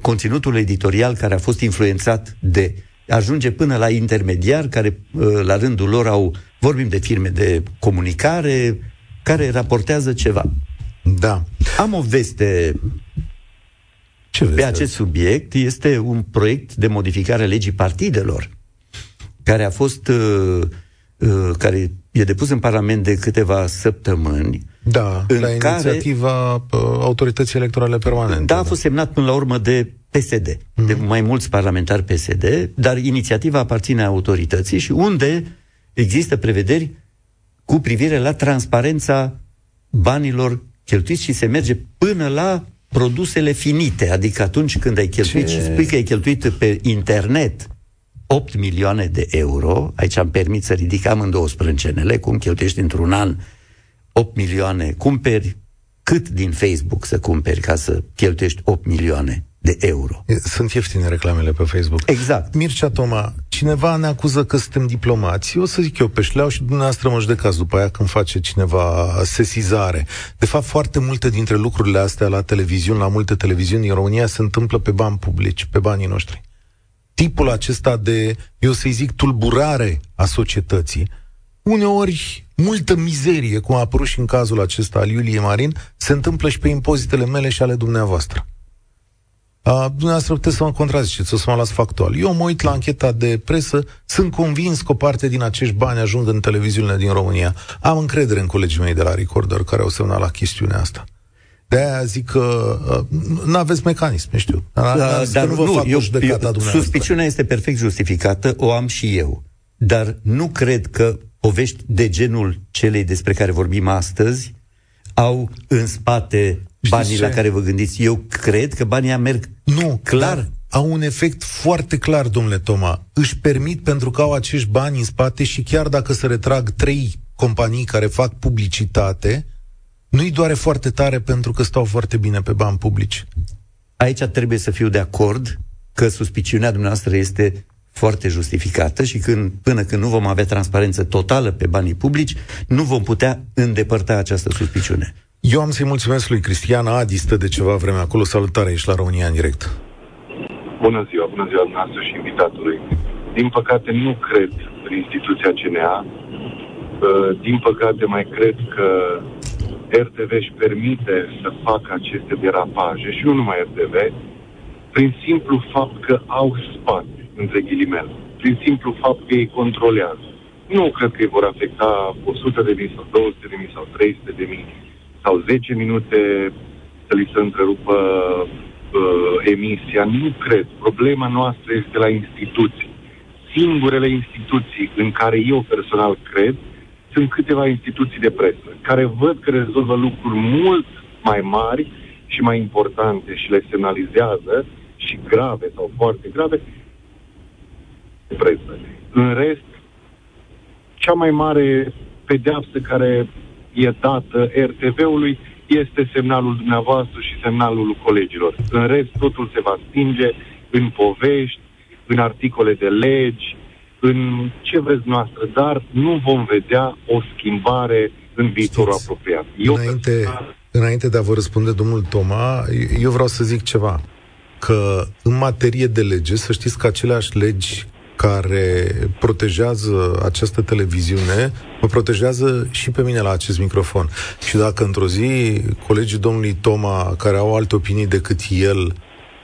Speaker 3: conținutul editorial care a fost influențat de. Ajunge până la intermediari care, uh, la rândul lor, au, vorbim de firme de comunicare, care raportează ceva.
Speaker 2: Da.
Speaker 3: Am o veste Ce pe acest subiect. Este un proiect de modificare a legii partidelor, care a fost uh, uh, care e depus în Parlament de câteva săptămâni.
Speaker 2: Da, în la inițiativa care, uh, Autorității Electorale Permanente.
Speaker 3: Da, a fost semnat până la urmă de PSD, mm-hmm. de mai mulți parlamentari PSD, dar inițiativa aparține autorității și unde există prevederi cu privire la transparența banilor cheltuiți și se merge până la produsele finite, adică atunci când ai cheltuit Ce? și spui că ai cheltuit pe internet 8 milioane de euro, aici am permis să ridic amândouă sprâncenele, cum cheltuiești într-un an 8 milioane, cumperi cât din Facebook să cumperi ca să cheltuiești 8 milioane de euro.
Speaker 2: Sunt ieftine reclamele pe Facebook.
Speaker 3: Exact.
Speaker 2: Mircea Toma, cineva ne acuză că suntem diplomați. Eu să zic eu pe șleau și dumneavoastră mă judecați după aia când face cineva sesizare. De fapt, foarte multe dintre lucrurile astea la televiziuni, la multe televiziuni în România se întâmplă pe bani publici, pe banii noștri. Tipul acesta de, eu să-i zic, tulburare a societății, uneori multă mizerie, cum a apărut și în cazul acesta al Iuliei Marin, se întâmplă și pe impozitele mele și ale dumneavoastră. A, dumneavoastră puteți să mă contraziceți, o să mă las factual. Eu mă uit la ancheta de presă, sunt convins că o parte din acești bani ajung în televiziunile din România. Am încredere în colegii mei de la Recorder care au semnat la chestiunea asta. De-aia zic că uh, nu aveți mecanism, știu.
Speaker 3: Da, dar nu, vă nu, fac eu, eu, suspiciunea este perfect justificată, o am și eu. Dar nu cred că povești de genul celei despre care vorbim astăzi au în spate banii la care vă gândiți. Eu cred că banii merg
Speaker 2: nu, clar. Au un efect foarte clar, domnule Toma. Își permit pentru că au acești bani în spate și chiar dacă se retrag trei companii care fac publicitate, nu-i doare foarte tare pentru că stau foarte bine pe bani publici.
Speaker 3: Aici trebuie să fiu de acord că suspiciunea dumneavoastră este foarte justificată și când, până când nu vom avea transparență totală pe banii publici, nu vom putea îndepărta această suspiciune.
Speaker 2: Eu am să-i mulțumesc lui Cristian Adistă de ceva vreme acolo. Salutare, ești la România în direct.
Speaker 6: Bună ziua, bună ziua dumneavoastră și invitatului. Din păcate nu cred în instituția CNA. Uh, din păcate mai cred că RTV își permite să facă aceste derapaje și nu numai RTV, prin simplu fapt că au spate, între ghilimele, prin simplu fapt că ei controlează. Nu cred că îi vor afecta 100 de mii sau 200 de mii sau 300 de mii sau 10 minute să li se întrerupă uh, emisia. Nu cred. Problema noastră este la instituții. Singurele instituții în care eu personal cred sunt câteva instituții de presă, care văd că rezolvă lucruri mult mai mari și mai importante și le semnalizează și grave sau foarte grave de presă. În rest, cea mai mare pedeapsă care e dată RTV-ului este semnalul dumneavoastră și semnalul colegilor. În rest, totul se va stinge în povești, în articole de legi, în ce vreți noastră, dar nu vom vedea o schimbare în viitorul Știți, apropiat.
Speaker 2: Eu înainte, personal... înainte de a vă răspunde domnul Toma, eu vreau să zic ceva. Că în materie de lege, să știți că aceleași legi care protejează această televiziune, mă protejează și pe mine la acest microfon. Și dacă într-o zi colegii domnului Toma, care au alte opinii decât el,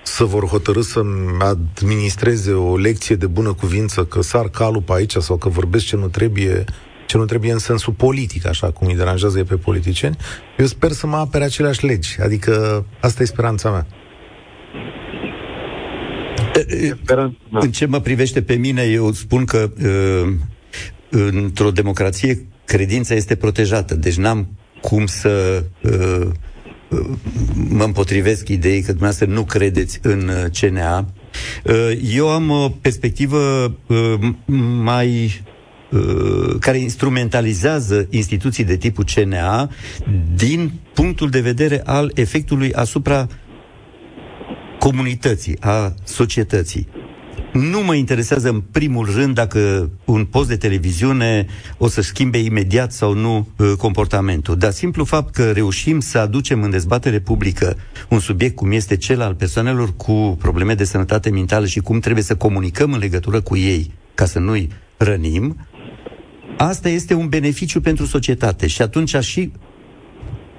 Speaker 2: să vor hotărâ să-mi administreze o lecție de bună cuvință că sar calul pe aici sau că vorbesc ce nu trebuie, ce nu trebuie în sensul politic, așa cum îi deranjează pe politicieni, eu sper să mă apere aceleași legi. Adică asta e speranța mea.
Speaker 3: În ce mă privește pe mine, eu spun că uh, într-o democrație credința este protejată. Deci n-am cum să uh, mă împotrivesc ideii că dumneavoastră nu credeți în CNA. Eu am o perspectivă mai uh, care instrumentalizează instituții de tipul CNA din punctul de vedere al efectului asupra comunității, a societății. Nu mă interesează în primul rând dacă un post de televiziune o să schimbe imediat sau nu uh, comportamentul, dar simplu fapt că reușim să aducem în dezbatere publică un subiect cum este cel al persoanelor cu probleme de sănătate mentală și cum trebuie să comunicăm în legătură cu ei ca să nu-i rănim, asta este un beneficiu pentru societate. Și atunci și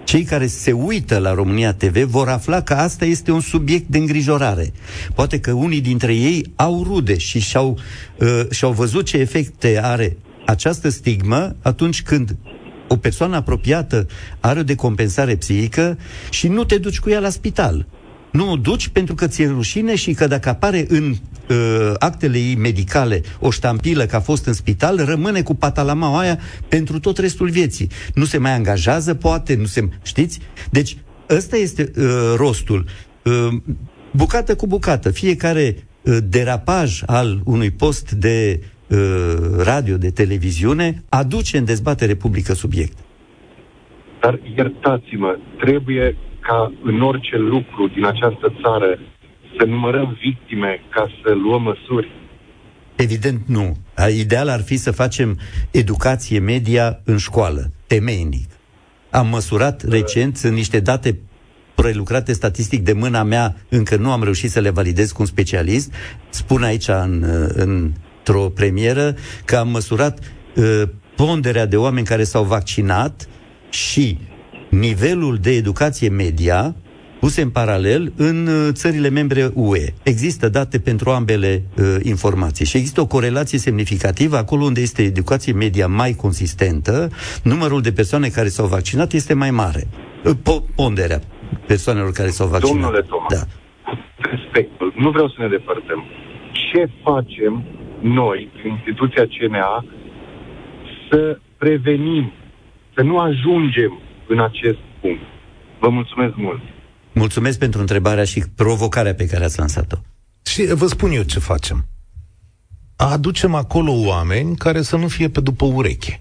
Speaker 3: cei care se uită la România TV vor afla că asta este un subiect de îngrijorare. Poate că unii dintre ei au rude și și-au, uh, și-au văzut ce efecte are această stigmă atunci când o persoană apropiată are o decompensare psihică și nu te duci cu ea la spital. Nu o duci pentru că ți-e rușine și că dacă apare în uh, actele ei medicale o ștampilă că a fost în spital, rămâne cu patalama aia pentru tot restul vieții. Nu se mai angajează, poate, nu se... Știți? Deci, ăsta este uh, rostul. Uh, bucată cu bucată. Fiecare uh, derapaj al unui post de uh, radio, de televiziune, aduce în dezbatere publică subiect.
Speaker 6: Dar iertați-mă, trebuie ca în orice lucru din această țară să numărăm victime ca să luăm măsuri?
Speaker 3: Evident nu. Ideal ar fi să facem educație media în școală, temeinic. Am măsurat uh. recent, sunt niște date prelucrate statistic de mâna mea, încă nu am reușit să le validez cu un specialist. Spun aici în, într-o premieră că am măsurat uh, ponderea de oameni care s-au vaccinat și nivelul de educație media puse în paralel în uh, țările membre UE. Există date pentru ambele uh, informații și există o corelație semnificativă acolo unde este educație media mai consistentă, numărul de persoane care s-au vaccinat este mai mare. Uh, po- ponderea persoanelor care s-au vaccinat.
Speaker 6: Domnule Toma, da. respectul, nu vreau să ne depărtăm. Ce facem noi, instituția CNA, să prevenim, să nu ajungem în acest punct? Vă mulțumesc mult!
Speaker 3: Mulțumesc pentru întrebarea și provocarea pe care ați lansat-o.
Speaker 2: Și vă spun eu ce facem. Aducem acolo oameni care să nu fie pe după ureche.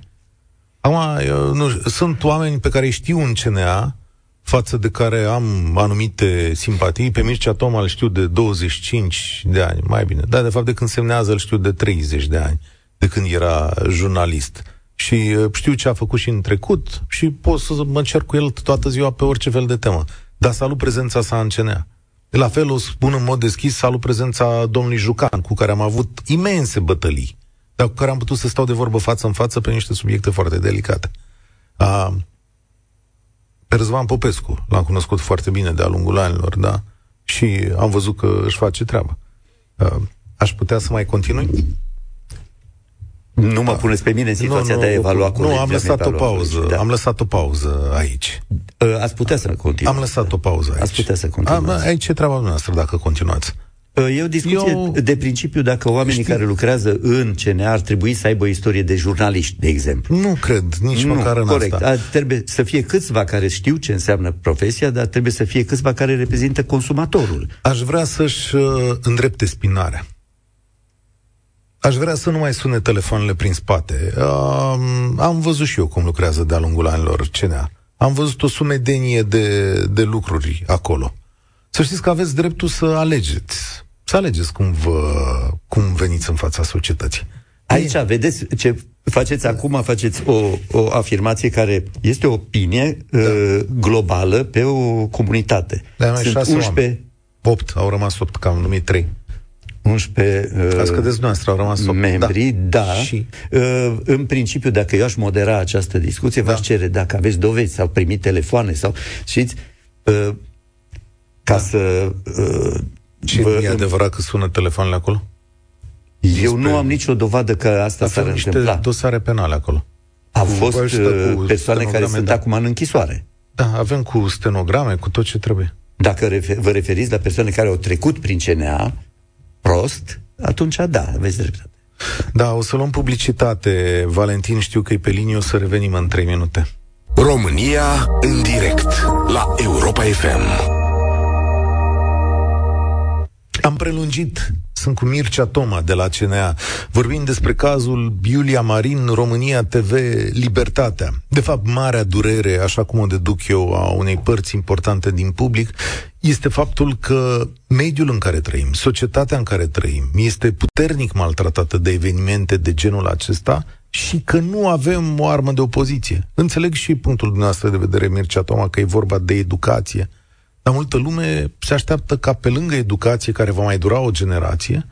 Speaker 2: Acum, nu, sunt oameni pe care îi știu în CNA, față de care am anumite simpatii. Pe Mircea Toma îl știu de 25 de ani, mai bine. Dar, de fapt, de când semnează îl știu de 30 de ani, de când era jurnalist. Și uh, știu ce a făcut și în trecut și pot să mă cer cu el toată ziua pe orice fel de temă. Dar salut prezența sa în CNA. La fel o spun în mod deschis, salut prezența domnului Jucan, cu care am avut imense bătălii, dar cu care am putut să stau de vorbă față în față pe niște subiecte foarte delicate. A, pe Răzvan Popescu, l-am cunoscut foarte bine de-a lungul anilor, da? Și am văzut că își face treaba. A, aș putea să mai continui?
Speaker 3: Nu mă da. puneți pe mine în situația nu, nu, de a evalua
Speaker 2: cu Nu, am lăsat o pauză. Da. Am lăsat o pauză aici.
Speaker 3: Uh, ați putea să continui.
Speaker 2: Am lăsat o pauză aici.
Speaker 3: Ați putea să continuați.
Speaker 2: Aici e treaba noastră dacă continuați.
Speaker 3: Uh, e o discuție Eu... de principiu dacă oamenii Știi... care lucrează în CNA ar trebui să aibă o istorie de jurnaliști, de exemplu.
Speaker 2: Nu cred, nici nu, măcar în
Speaker 3: corect.
Speaker 2: asta.
Speaker 3: Trebuie să fie câțiva care știu ce înseamnă profesia, dar trebuie să fie câțiva care reprezintă consumatorul.
Speaker 2: Aș vrea să-și uh, îndrepte spinarea. Aș vrea să nu mai sune telefoanele prin spate. Um, am văzut și eu cum lucrează de-a lungul anilor CNA. Am văzut o sumedenie de, de lucruri acolo. Să știți că aveți dreptul să alegeți. Să alegeți cum, vă, cum veniți în fața societății.
Speaker 3: Aici, e... vedeți ce faceți acum, faceți o, o afirmație care este o opinie da. uh, globală pe o comunitate.
Speaker 2: Da, Sunt 11... Oameni. 8, au rămas 8, că am numit 3.
Speaker 3: 11 uh,
Speaker 2: Ați noastră, au rămas 8.
Speaker 3: membri, da. da. Și... Uh, în principiu, dacă eu aș modera această discuție, da. v-aș cere, dacă aveți dovezi sau primit telefoane sau, știți, uh, ca da. să... Uh,
Speaker 2: Ce vă, e adevărat că sună telefoanele acolo?
Speaker 3: Eu Despre... nu am nicio dovadă că asta Avem s-ar niște întâmpla.
Speaker 2: dosare penale acolo.
Speaker 3: Au cu fost uh, persoane care sunt da. acum în închisoare.
Speaker 2: Da, avem cu stenograme, cu tot ce trebuie.
Speaker 3: Dacă refer- vă referiți la persoane care au trecut prin CNA, prost, atunci da, aveți dreptate.
Speaker 2: Da, o să luăm publicitate. Valentin, știu că e pe linie, o să revenim în 3 minute.
Speaker 1: România în direct la Europa FM.
Speaker 2: Am prelungit Sunt cu Mircea Toma de la CNA. Vorbim despre cazul Iulia Marin, România TV, Libertatea. De fapt, marea durere, așa cum o deduc eu, a unei părți importante din public, este faptul că mediul în care trăim, societatea în care trăim, este puternic maltratată de evenimente de genul acesta și că nu avem o armă de opoziție. Înțeleg și punctul dumneavoastră de vedere, Mircea Toma, că e vorba de educație, dar multă lume se așteaptă ca pe lângă educație, care va mai dura o generație,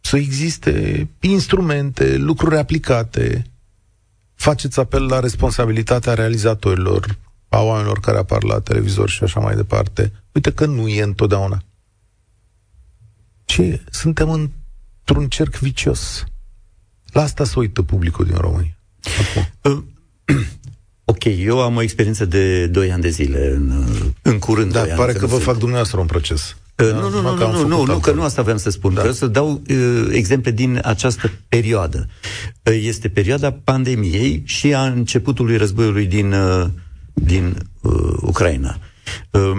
Speaker 2: să existe instrumente, lucruri aplicate. Faceți apel la responsabilitatea realizatorilor, a oamenilor care apar la televizor și așa mai departe. Uite că nu e întotdeauna. Ce? Suntem într-un cerc vicios. La asta se uită publicul din România. Acum.
Speaker 3: Ok, eu am o experiență de 2 ani de zile, în, în curând.
Speaker 2: Da, pare ani, că vă sunt. fac dumneavoastră un proces.
Speaker 3: Uh, da, nu, nu, nu, nu, nu, nu, că nu asta vreau să spun. Da. Vreau să dau uh, exemple din această perioadă. Uh, este perioada pandemiei și a începutului războiului din, uh, din uh, Ucraina. Uh,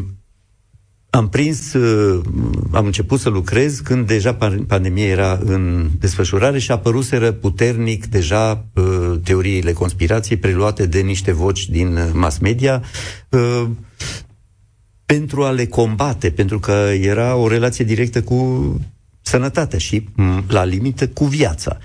Speaker 3: am prins, uh, am început să lucrez când deja pandemia era în desfășurare și apăruseră puternic deja uh, teoriile conspirației preluate de niște voci din uh, mass media pentru a le combate, pentru că era o relație directă cu sănătatea și, la limită, cu viața.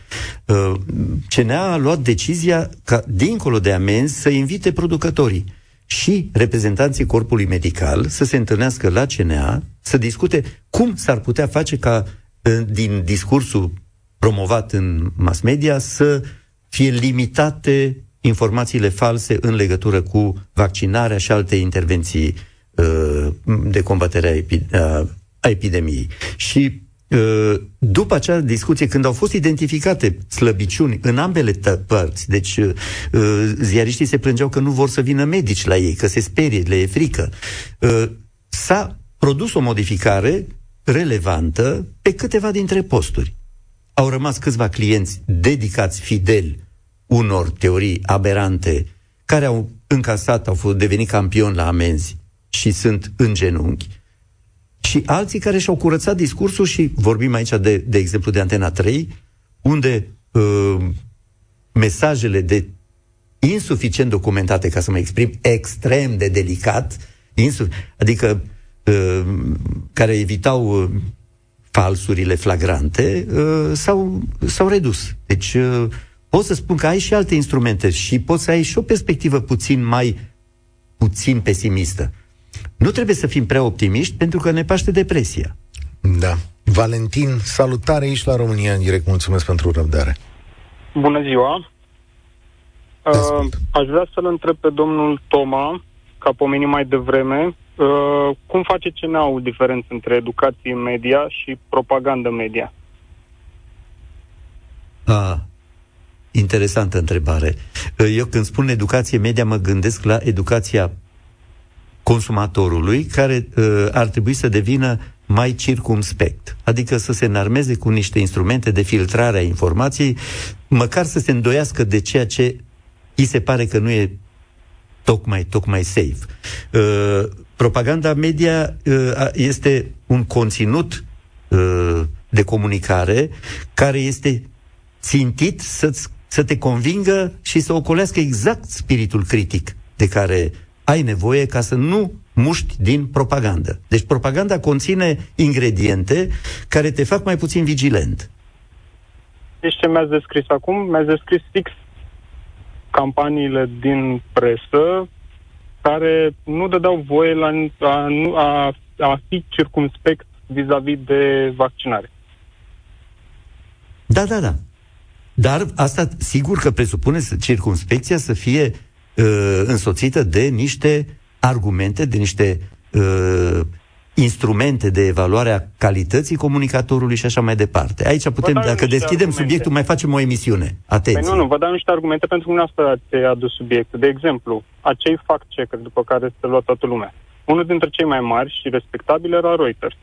Speaker 3: CNA a luat decizia ca, dincolo de amenzi, să invite producătorii și reprezentanții corpului medical să se întâlnească la CNA, să discute cum s-ar putea face ca din discursul promovat în mass media să fie limitate informațiile false în legătură cu vaccinarea și alte intervenții uh, de combatere a, epidemiei. Și Uh, după acea discuție, când au fost identificate slăbiciuni în ambele părți, deci uh, ziariștii se plângeau că nu vor să vină medici la ei, că se sperie, le e frică, uh, s-a produs o modificare relevantă pe câteva dintre posturi. Au rămas câțiva clienți dedicați fideli unor teorii aberante care au încasat, au fost devenit campioni la amenzi și sunt în genunchi și alții care și-au curățat discursul și vorbim aici de, de exemplu de Antena 3, unde uh, mesajele de insuficient documentate, ca să mă exprim extrem de delicat, insu- adică uh, care evitau uh, falsurile flagrante, uh, s-au, s-au redus. Deci uh, pot să spun că ai și alte instrumente și poți să ai și o perspectivă puțin mai puțin pesimistă. Nu trebuie să fim prea optimiști pentru că ne paște depresia.
Speaker 2: Da. Valentin, salutare aici la România în direct. Mulțumesc pentru răbdare.
Speaker 7: Bună ziua. Uh, aș vrea să-l întreb pe domnul Toma, ca pomenit mai devreme, uh, cum face CNA-ul diferență între educație media și propagandă media?
Speaker 3: Ah, interesantă întrebare. Uh, eu când spun educație media mă gândesc la educația consumatorului care uh, ar trebui să devină mai circumspect, adică să se înarmeze cu niște instrumente de filtrare a informației, măcar să se îndoiască de ceea ce îi se pare că nu e tocmai, tocmai safe. Uh, propaganda media uh, este un conținut uh, de comunicare care este țintit să să te convingă și să ocolească exact spiritul critic de care ai nevoie ca să nu muști din propagandă. Deci propaganda conține ingrediente care te fac mai puțin vigilent.
Speaker 7: Deci ce mi-ați descris acum? Mi-ați descris fix campaniile din presă care nu dădeau voie la a, a, a fi circumspect vis-a-vis de vaccinare.
Speaker 3: Da, da, da. Dar asta sigur că presupune circumspecția să fie uh, însoțită de niște argumente, de niște uh, instrumente de evaluare a calității comunicatorului și așa mai departe. Aici putem, dacă deschidem argumente. subiectul, mai facem o emisiune. Atenție.
Speaker 7: Păi nu, nu, vă dau niște argumente pentru că asta ați adus subiectul. De exemplu, acei fact-checker după care se lua toată lumea. Unul dintre cei mai mari și respectabili era Reuters.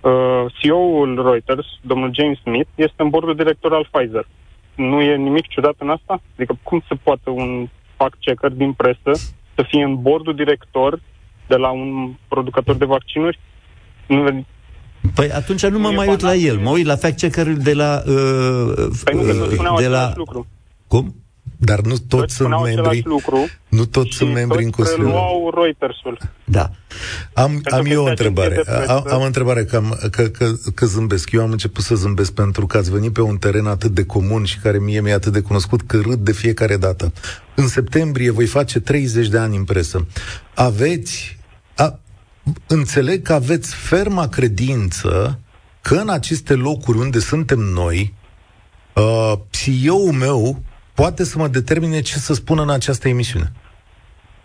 Speaker 7: Uh, CEO-ul Reuters, domnul James Smith, este în bordul director al Pfizer. Nu e nimic ciudat în asta? Adică cum se poate un fact-checker din presă să fie în bordul director de la un producător de vaccinuri? Nu,
Speaker 3: Păi atunci nu mă mai uit la el, mă uit la fact-checker de la... Uh,
Speaker 7: păi nu, uh, de la... Lucru.
Speaker 3: Cum?
Speaker 2: Dar nu toți sunt membri.
Speaker 7: Lucru
Speaker 2: nu toți sunt membri în Consiliul.
Speaker 7: Nu Reutersul.
Speaker 3: Da.
Speaker 2: Am, am eu o întrebare. Am, am o întrebare că, am, că, că, că zâmbesc. Eu am început să zâmbesc pentru că ați venit pe un teren atât de comun și care mie mi-e atât de cunoscut că râd de fiecare dată. În septembrie voi face 30 de ani în presă. Aveți... A, înțeleg că aveți ferma credință că în aceste locuri unde suntem noi, uh, CEO-ul meu poate să mă determine ce să spună în această emisiune.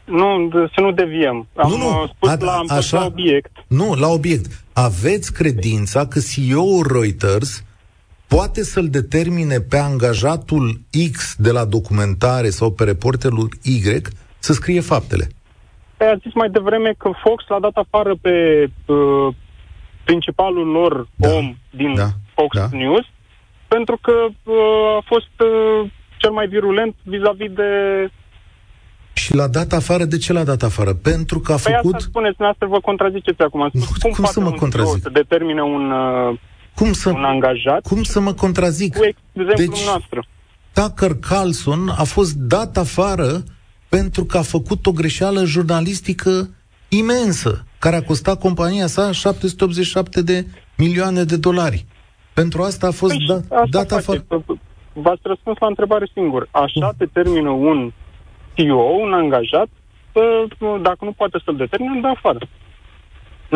Speaker 7: Nu, să nu deviem. Am nu, nu, spus a, la, am așa, la obiect.
Speaker 2: Nu, la obiect. Aveți credința că CEO-ul Reuters poate să-l determine pe angajatul X de la documentare sau pe reporterul Y să scrie faptele?
Speaker 7: Păi a zis mai devreme că Fox l-a dat afară pe uh, principalul lor da, om din da, Fox da. News pentru că uh, a fost uh, cel mai virulent vis-a-vis de...
Speaker 2: Și l-a dat afară, de ce l-a dat afară? Pentru că a păi făcut...
Speaker 7: Asta spuneți, dumneavoastră vă contraziceți acum.
Speaker 2: Nu, cum, cum să mă contrazic?
Speaker 7: Să determine un, uh, cum să, un angajat?
Speaker 2: Cum să mă contrazic?
Speaker 7: Cu exemplul deci, noastră.
Speaker 2: Tucker Carlson a fost dat afară pentru că a făcut o greșeală jurnalistică imensă, care a costat compania sa 787 de milioane de dolari. Pentru asta a fost păi da, dat afară
Speaker 7: v-ați răspuns la întrebare singur. Așa determină un CEO, un angajat, să, dacă nu poate să-l determine, îl dă afară.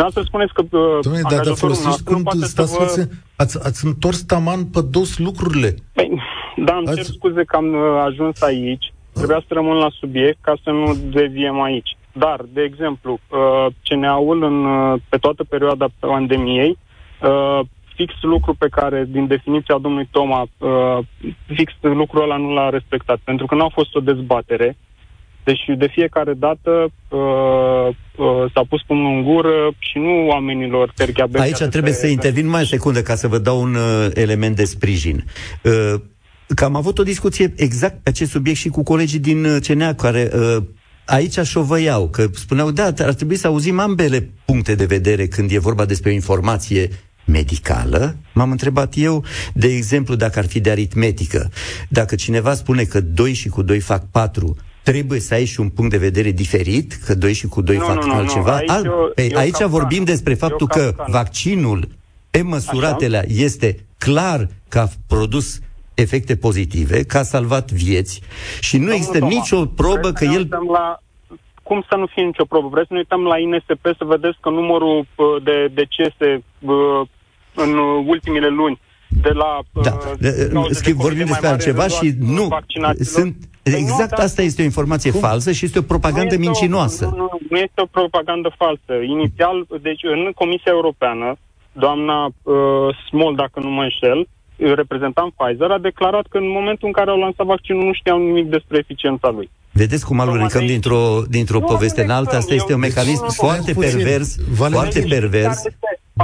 Speaker 7: să spuneți că uh,
Speaker 2: Dom'le, dar, dar folosiți cum stați vă... ați, ați întors taman pe dos lucrurile.
Speaker 7: Păi, da, îmi ați... cer scuze că am uh, ajuns aici. Trebuia să rămân la subiect ca să nu deviem aici. Dar, de exemplu, uh, CNA-ul în, uh, pe toată perioada pandemiei uh, fix lucru pe care, din definiția domnului Toma, uh, fix lucrul ăla nu l-a respectat, pentru că nu a fost o dezbatere. Deci de fiecare dată uh, uh, s-a pus pumnul în gură și nu oamenilor tergheabeți.
Speaker 3: Aici trebuie să intervin mai o secundă ca să vă dau un uh, element de sprijin. Uh, că am avut o discuție exact pe acest subiect și cu colegii din uh, CNA care uh, aici șovăiau, că spuneau, da, ar trebui să auzim ambele puncte de vedere când e vorba despre o informație medicală, m-am întrebat eu, de exemplu, dacă ar fi de aritmetică. Dacă cineva spune că 2 și cu 2 fac 4, trebuie să ai și un punct de vedere diferit, că 2 și cu 2
Speaker 7: nu,
Speaker 3: fac
Speaker 7: nu,
Speaker 3: altceva.
Speaker 7: Nu, aici, Al, eu,
Speaker 3: pe, eu aici vorbim despre faptul că
Speaker 7: capcan.
Speaker 3: vaccinul pe măsuratele este clar că a produs efecte pozitive, că a salvat vieți și nu Domnul există Toma, nicio probă că el...
Speaker 7: La, cum să nu fie nicio probă? Vreți să ne uităm la INSP să vedeți că numărul uh, de decese uh, în ultimile luni de la...
Speaker 3: Da. Uh, Schimb, vorbim despre altceva și nu... Sunt, păi exact nu, asta este o informație cum? falsă și este o propagandă nu mincinoasă.
Speaker 7: O, nu, nu, nu este o propagandă falsă. Inițial, deci în Comisia Europeană, doamna uh, Small, dacă nu mă înșel, reprezentant Pfizer, a declarat că în momentul în care au lansat vaccinul nu știau nimic despre eficiența lui.
Speaker 3: Vedeți cum alunecăm dintr-o, dintr-o poveste în alta? Asta este un mecanism foarte pervers, foarte pervers.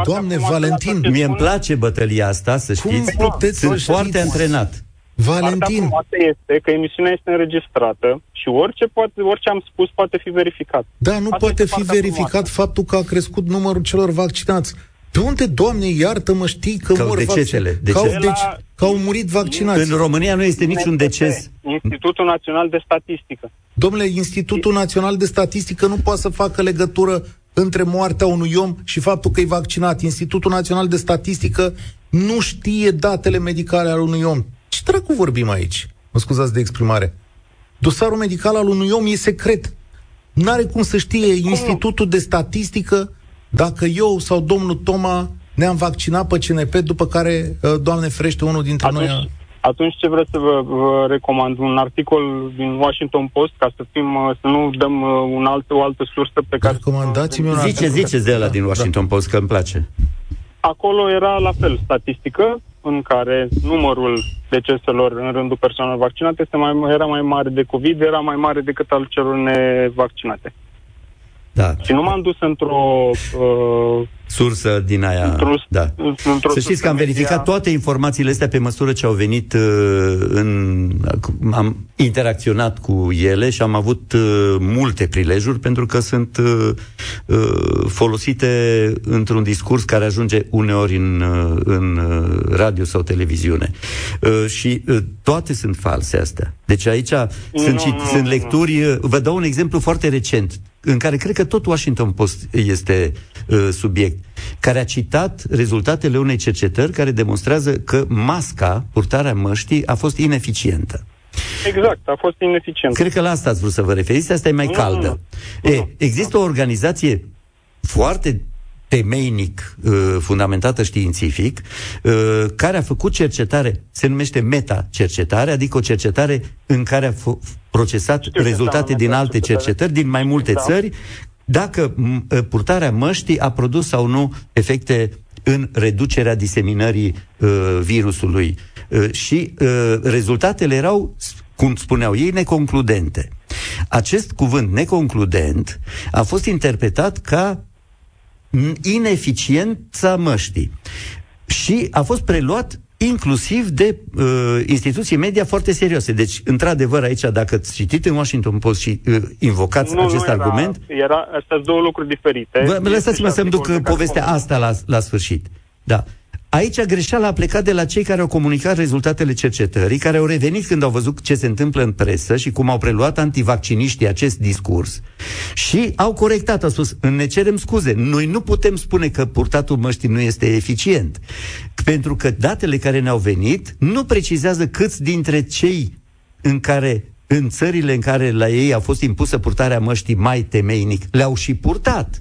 Speaker 2: Doamne, Valentin,
Speaker 3: mie îmi place bătălia asta, să știți. Cum puteți Sunt să foarte știți? antrenat.
Speaker 2: Valentin.
Speaker 7: Partea este că emisiunea este înregistrată și orice, poate, orice am spus poate fi verificat.
Speaker 2: Da, nu Asta poate fi verificat frumoasă. faptul că a crescut numărul celor vaccinați. De unde, Doamne, iartă-mă, știi că,
Speaker 3: că mor decesele,
Speaker 2: vaccin... că, au, deci, că au murit vaccinați?
Speaker 3: În România nu este niciun deces.
Speaker 7: Institutul Național de Statistică.
Speaker 2: Domnule, Institutul Național de Statistică nu poate să facă legătură între moartea unui om și faptul că e vaccinat. Institutul Național de Statistică nu știe datele medicale ale unui om. Ce dracu vorbim aici? Mă scuzați de exprimare. Dosarul medical al unui om e secret. N-are cum să știe Institutul de Statistică dacă eu sau domnul Toma ne-am vaccinat pe CNP, după care, uh, Doamne ferește, unul dintre
Speaker 7: atunci,
Speaker 2: noi...
Speaker 7: Atunci ce vreau să vă, vă recomand? Un articol din Washington Post, ca să fim, uh, să nu dăm uh, un alt, o altă sursă pe care...
Speaker 2: Recomandați-mi un
Speaker 3: Zice, ziceți de la din Washington da. Post, că îmi place.
Speaker 7: Acolo era la fel statistică, în care numărul deceselor în rândul persoanelor vaccinate este mai, era mai mare de COVID, era mai mare decât al celor nevaccinate.
Speaker 3: Da.
Speaker 7: Și nu m-am dus într-o uh,
Speaker 3: sursă din aia.
Speaker 7: Într-o,
Speaker 3: da.
Speaker 7: într-o
Speaker 3: Să știți că am verificat
Speaker 7: media...
Speaker 3: toate informațiile astea pe măsură ce au venit uh, în. Am interacționat cu ele și am avut uh, multe prilejuri pentru că sunt uh, uh, folosite într-un discurs care ajunge uneori în, uh, în uh, radio sau televiziune. Uh, și uh, toate sunt false astea. Deci aici nu, sunt,
Speaker 7: nu, nu,
Speaker 3: sunt
Speaker 7: nu.
Speaker 3: lecturi. uh, Vă dau un exemplu foarte recent în care cred că tot Washington Post este uh, subiect, care a citat rezultatele unei cercetări care demonstrează că masca, purtarea măștii, a fost ineficientă.
Speaker 7: Exact, a fost ineficient.
Speaker 3: Cred că la asta ați vrut să vă referiți, asta e mai
Speaker 7: Nu,
Speaker 3: caldă.
Speaker 7: nu,
Speaker 3: E,
Speaker 7: nu.
Speaker 3: există o organizație foarte temeinic uh, fundamentată științific, uh, care a făcut cercetare, se numește meta-cercetare, adică o cercetare în care a f- procesat
Speaker 7: Știu ce
Speaker 3: rezultate
Speaker 7: înseamnă
Speaker 3: din alte
Speaker 7: meta-cercetare.
Speaker 3: cercetări, din mai multe
Speaker 7: Da.
Speaker 3: țări, dacă m- uh, purtarea măștii a produs sau nu efecte în reducerea diseminării uh, virusului. Uh, și uh, rezultatele erau, s- cum spuneau ei, neconcludente. Acest cuvânt neconcludent a fost interpretat ca m, ineficiența măștii. Și a fost preluat inclusiv de uh, instituții media foarte serioase. Deci, într-adevăr, aici, dacă ați citit în Washington Post și uh, invocați
Speaker 7: nu,
Speaker 3: acest
Speaker 7: nu era,
Speaker 3: argument,
Speaker 7: Era, astea sunt două lucruri diferite.
Speaker 3: Vă,
Speaker 7: Este
Speaker 3: lăsați-mă
Speaker 7: și
Speaker 3: să-mi duc
Speaker 7: articolul de care
Speaker 3: povestea
Speaker 7: vorbim.
Speaker 3: asta la, la sfârșit. Da. Aici greșeala a plecat de la cei care au comunicat rezultatele cercetării, care au revenit când au văzut ce se întâmplă în presă și cum au preluat antivacciniștii acest discurs și au corectat, au spus, ne cerem scuze, noi nu putem spune că purtatul măștii nu este eficient, pentru că datele care ne-au venit nu precizează câți dintre cei în care în țările în care la ei a fost impusă purtarea măștii mai temeinic, le-au și purtat.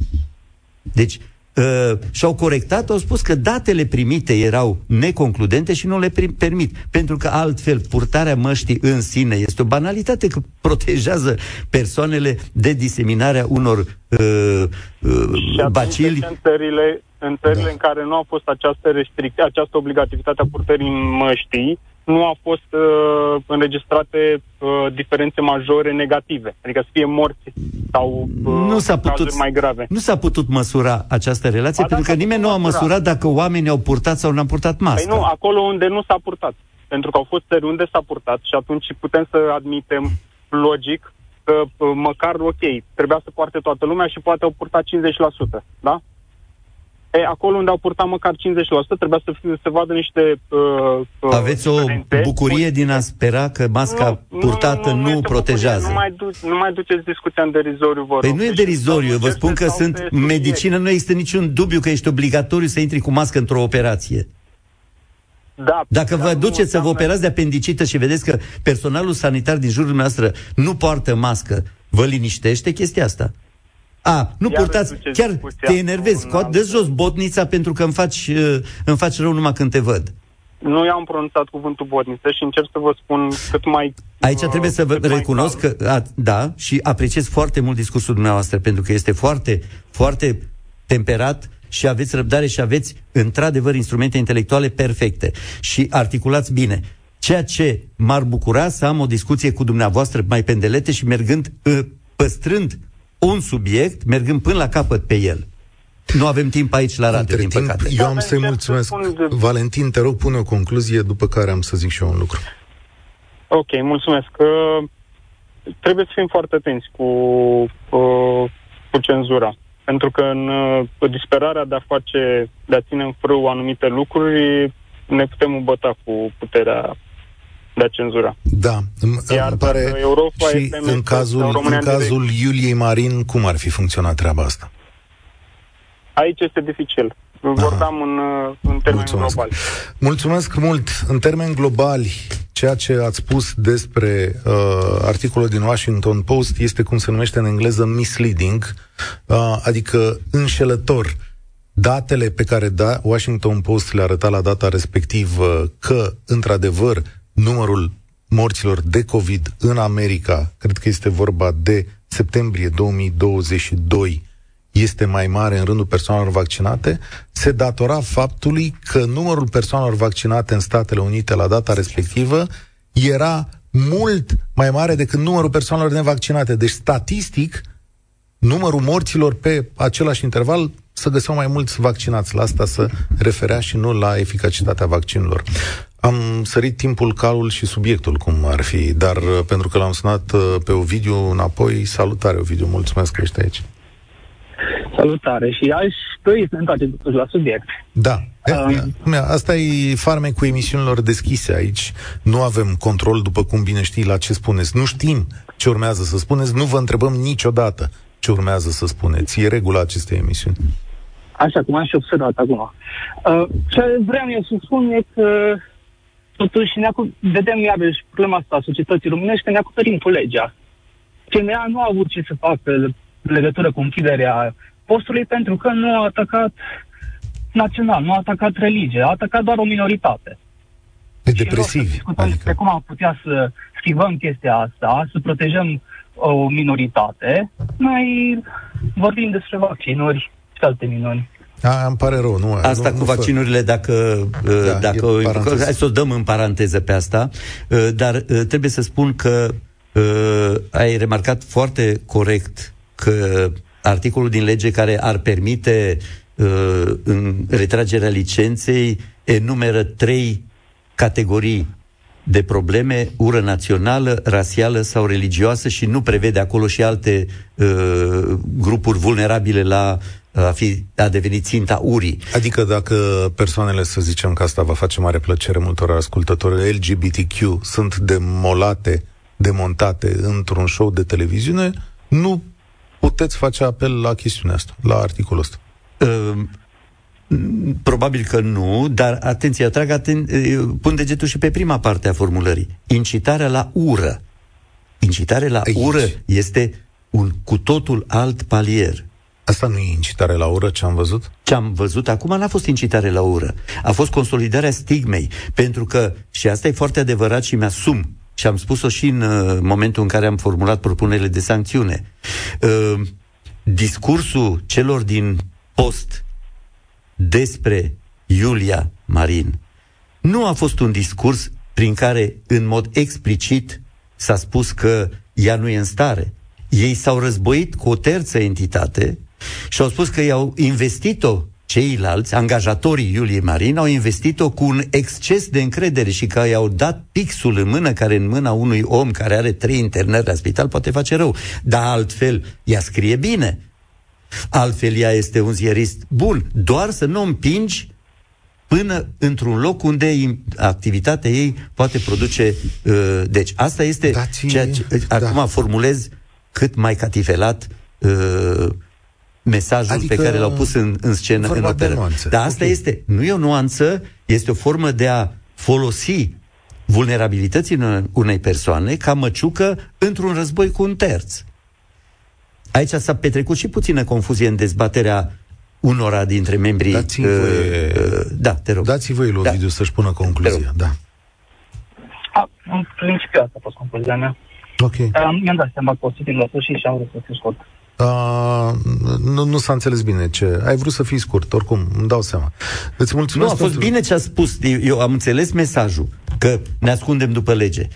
Speaker 3: Deci, uh, și-au corectat, au spus că datele primite erau neconcludente și nu le prim- permit. Pentru că altfel purtarea măștii în sine este o banalitate că protejează persoanele de diseminarea unor uh,
Speaker 7: Și
Speaker 3: uh,
Speaker 7: atunci,
Speaker 3: bacili.
Speaker 7: În țările, în, țările da. în care nu a fost această restricție, această obligativitate a purtării măștii, nu au fost uh, înregistrate uh, diferențe majore negative, adică să fie morți sau uh,
Speaker 3: Nu s-a
Speaker 7: cazuri
Speaker 3: putut,
Speaker 7: mai grave.
Speaker 3: nu s-a putut măsura această relație,
Speaker 7: Ba da,
Speaker 3: pentru că
Speaker 7: s-a
Speaker 3: nimeni nu a
Speaker 7: putut măsura.
Speaker 3: măsurat dacă oamenii au purtat sau nu au purtat
Speaker 7: Păi
Speaker 3: mască.
Speaker 7: nu, acolo unde nu s-a purtat. Pentru că au fost țări unde s-a purtat și atunci putem să admitem logic că uh, măcar, ok, trebuia să poarte toată lumea și poate au purtat 50%, da? E, acolo unde au purtat măcar 50%, trebuia să fie, să vadă niște uh, uh,
Speaker 3: Aveți o
Speaker 7: diferențe.
Speaker 3: bucurie din a spera că masca
Speaker 7: Nu,
Speaker 3: purtată nu,
Speaker 7: este bucurie,
Speaker 3: protejează.
Speaker 7: Nu mai, du- nu mai duceți discuția în derizoriu, vă
Speaker 3: Păi
Speaker 7: rog.
Speaker 3: nu e
Speaker 7: Deci,
Speaker 3: derizoriu,
Speaker 7: sau
Speaker 3: vă spun că
Speaker 7: sau
Speaker 3: sunt
Speaker 7: pe subiect.
Speaker 3: medicină, nu există niciun dubiu că ești obligatoriu să intri cu mască într-o operație.
Speaker 7: Da,
Speaker 3: Dacă
Speaker 7: dar
Speaker 3: vă
Speaker 7: nu
Speaker 3: duceți să vă
Speaker 7: înseamnă-
Speaker 3: operați de apendicită și vedeți că personalul sanitar din jurul noastră nu poartă mască, vă liniștește chestia asta? A, nu
Speaker 7: Iar
Speaker 3: purtați,
Speaker 7: duceți
Speaker 3: chiar
Speaker 7: discuția
Speaker 3: te enervezi,
Speaker 7: în
Speaker 3: scoat,
Speaker 7: altă-
Speaker 3: dă jos botnița pentru că îmi faci, uh, îmi faci rău numai când te văd.
Speaker 7: Nu i-am pronunțat cuvântul botniță și încerc să vă spun cât mai...
Speaker 3: Aici
Speaker 7: uh,
Speaker 3: trebuie să vă
Speaker 7: cât mai
Speaker 3: recunosc
Speaker 7: calm.
Speaker 3: că, a, da, și apreciez foarte mult discursul dumneavoastră, pentru că este foarte, foarte temperat și aveți răbdare și aveți, într-adevăr, instrumente intelectuale perfecte și articulați bine. Ceea ce m-ar bucura să am o discuție cu dumneavoastră mai pendelete și mergând, uh, păstrând un subiect, mergând până la capăt pe el. Nu avem timp aici la radio,
Speaker 2: Între
Speaker 3: din
Speaker 2: timp,
Speaker 3: păcate.
Speaker 2: eu am
Speaker 7: Da,
Speaker 2: să-i
Speaker 7: încerc
Speaker 2: mulțumesc.
Speaker 7: să spun de-
Speaker 2: Valentin, te rog, pune o concluzie, după care am să zic și eu un lucru.
Speaker 7: Ok, mulțumesc. Uh, trebuie să fim foarte atenți cu, uh, cu cenzura. Pentru că în uh, disperarea de a face, de a ține în frâu anumite lucruri, ne putem îmbăta cu puterea de a cenzura.
Speaker 2: Da, îmi,
Speaker 7: Iar
Speaker 2: îmi pare
Speaker 7: dacă Europa
Speaker 2: și
Speaker 7: este
Speaker 2: în
Speaker 7: menționată
Speaker 2: cazul,
Speaker 7: în România
Speaker 2: în
Speaker 7: direct.
Speaker 2: cazul Iuliei Marin, cum ar fi funcționat treaba asta?
Speaker 7: Aici este dificil. Vorbeam în, uh, în termeni
Speaker 2: Mulțumesc.
Speaker 7: globali.
Speaker 2: Mulțumesc mult. În termeni globali, ceea ce ați spus despre uh, articolul din Washington Post este cum se numește în engleză misleading, uh, adică înșelător. Datele pe care da, Washington Post le arăta la data respectivă că, într-adevăr, numărul morților de COVID în America, cred că este vorba de septembrie 2022, este mai mare în rândul persoanelor vaccinate, se datora faptului că numărul persoanelor vaccinate în Statele Unite la data respectivă era mult mai mare decât numărul persoanelor nevaccinate. Deci, statistic, numărul morților pe același interval să găseau mai mulți vaccinați. La asta să referea și nu la eficacitatea vaccinurilor. Am sărit timpul, calul și subiectul, cum ar fi, dar uh, pentru că l-am sunat uh, pe Ovidiu înapoi, salutare Ovidiu, mulțumesc că ești aici.
Speaker 8: Salutare și aș dori să întoarcem la subiect.
Speaker 2: Da. Um, asta e farme cu emisiunilor deschise aici. Nu avem control, după cum bine știi, la ce spuneți. Nu știm ce urmează să spuneți, nu vă întrebăm niciodată ce urmează să spuneți. E regula acestei emisiuni.
Speaker 8: Așa cum am și observat acum. Uh, ce vreau eu să spun e că totuși ne acu- vedem iarăși problema asta a societății românești, că ne acoperim cu legea. CNA nu a avut ce să facă legătură cu închiderea postului pentru că nu a atacat național, nu a atacat religie, a atacat doar o minoritate.
Speaker 2: De depresivi.
Speaker 8: Adică... Despre cum am putea să schimbăm chestia asta, să protejăm o minoritate, noi vorbim despre vaccinuri și alte minuni.
Speaker 2: A, îmi pare rău, nu
Speaker 3: Asta
Speaker 2: nu,
Speaker 3: cu nu vaccinurile, dacă, da, dacă hai să o dăm în paranteză pe asta, uh, dar uh, trebuie să spun că uh, ai remarcat foarte corect că articolul din lege care ar permite în retragerea licenței enumeră trei categorii de probleme, ură națională, rasială sau religioasă și nu prevede acolo și alte uh, grupuri vulnerabile la a, fi, a deveni ținta urii.
Speaker 2: Adică dacă persoanele, să zicem că asta va face mare plăcere multor ascultători, LGBTQ sunt demolate, demontate într-un show de televiziune, nu puteți face apel la chestiunea asta, la articolul ăsta. Uh,
Speaker 3: Probabil că nu, dar atenție, atrag aten- pun degetul și pe prima parte a formulării. Incitarea la ură. Incitarea la Aici. ură este un cu totul alt palier.
Speaker 2: Asta nu e incitare la ură, ce am văzut?
Speaker 3: Ce am văzut acum n-a fost incitare la ură. A fost consolidarea stigmei. Pentru că, și asta e foarte adevărat și mi-asum, și am spus-o și în uh, momentul în care am formulat propunerile de sancțiune, uh, discursul celor din post despre Iulia Marin nu a fost un discurs prin care, în mod explicit, s-a spus că ea nu e în stare. Ei s-au războit cu o terță entitate și au spus că i-au investit-o ceilalți, angajatorii Iuliei Marin, au investit-o cu un exces de încredere și că i-au dat pixul în mână, care în mâna unui om care are trei internări la spital poate face rău. Dar altfel, ea scrie bine. Altfel ea este un ziarist bun, doar să nu împingi până într-un loc unde activitatea ei poate produce... Uh, deci, asta este Dați, ceea ce... Da. Acum formulez cât mai catifelat uh, mesajul adică pe care l-au pus în, în scenă, în operă. Dar asta okay. este, nu e o nuanță, este o formă de a folosi vulnerabilității unei persoane ca măciucă într-un război cu un terț. Aici s-a petrecut și puțină confuzie în dezbaterea unora dintre membrii...
Speaker 2: Dați-mi uh, voie, uh,
Speaker 3: da, te rog.
Speaker 2: Dați-i voi lui Ovidiu da. să-și pună concluzia. Da.
Speaker 8: A, în principiu asta a fost concluzia mea.
Speaker 2: Ok.
Speaker 8: Dar mi-am dat seama că o să la sfârșit și am vrut să fiu scurt.
Speaker 2: Uh, nu, nu s-a înțeles bine ce... Ai vrut să fii scurt, oricum, îmi dau seama. Îți mulțumesc
Speaker 3: Nu, a fost pentru... bine ce a spus. Eu am înțeles mesajul, că ne ascundem după lege.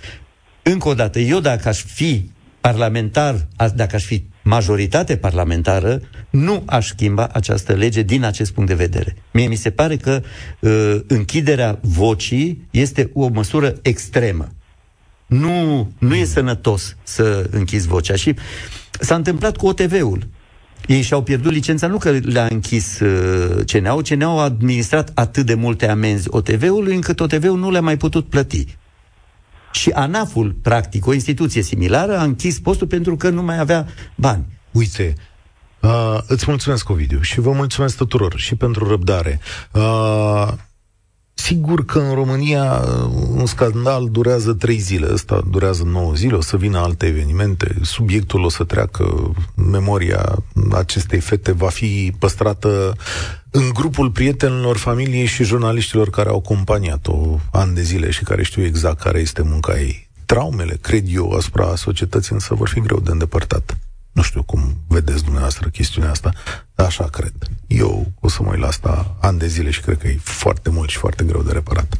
Speaker 3: Încă o dată, eu dacă aș fi parlamentar, dacă aș fi majoritate parlamentară, nu aș schimba această lege din acest punct de vedere. Mie mi se pare că uh, închiderea vocii este o măsură extremă. Nu, nu e sănătos să închizi vocea. Și s-a întâmplat cu OTV-ul. Ei și-au pierdut licența, nu că le-a închis uh, CNA-ul, CNA-ul a administrat atât de multe amenzi OTV-ului, încât OTV-ul nu le-a mai putut plăti. Și ANAF-ul, practic, o instituție similară, a închis postul pentru că nu mai avea bani.
Speaker 2: Uite, uh, îți mulțumesc, Ovidiu, și vă mulțumesc tuturor și pentru răbdare. Uh, Sigur că în România uh, un scandal durează trei zile, ăsta durează nouă zile, o să vină alte evenimente, subiectul o să treacă, memoria acestei fete va fi păstrată în grupul prietenilor, familiei și jurnaliștilor care au acompaniat-o ani de zile și care știu exact care este munca ei. Traumele, cred eu, asupra societății însă vor fi greu de îndepărtat. Nu știu cum vedeți dumneavoastră chestiunea asta, dar așa cred. Eu o să mă uit la asta ani de zile și cred că e foarte mult și foarte greu de reparat.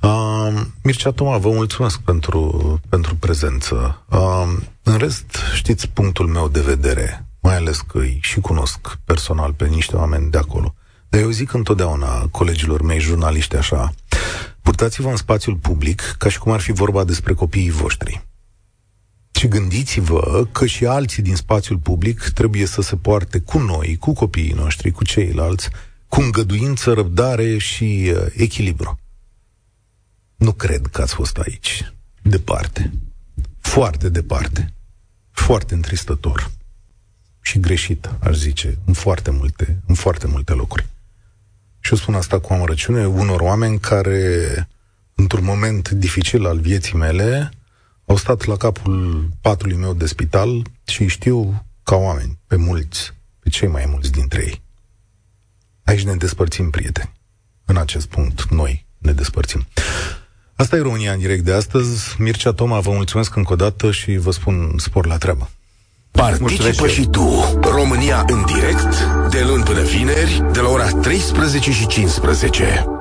Speaker 2: Uh, Mircea Toma, vă mulțumesc pentru, pentru prezență. Uh, în rest, știți punctul meu de vedere. mai ales că îi și cunosc personal pe niște oameni de acolo. Dar eu zic întotdeauna colegilor mei jurnaliști așa, purtați-vă în spațiul public ca și cum ar fi vorba despre copiii voștri. Și gândiți-vă că și alții din spațiul public trebuie să se poarte cu noi, cu copiii noștri, cu ceilalți, cu îngăduință, răbdare și uh, echilibru. Nu cred că ați fost aici. Departe. Foarte departe. Foarte întristător. Și greșit, aș zice, în foarte multe, în foarte multe locuri. Și eu spun asta cu amărăciune unor oameni care, într-un moment dificil al vieții mele, au stat la capul patului meu de spital și știu ca oameni, pe mulți, pe cei mai mulți dintre ei. Aici ne despărțim, prieteni. În acest punct, noi ne despărțim. Asta e România în direct de astăzi. Mircea Toma, vă mulțumesc încă o dată și vă spun spor la treabă.
Speaker 1: Participă și tu. România în direct, de luni până vineri, de la ora 13 și 15.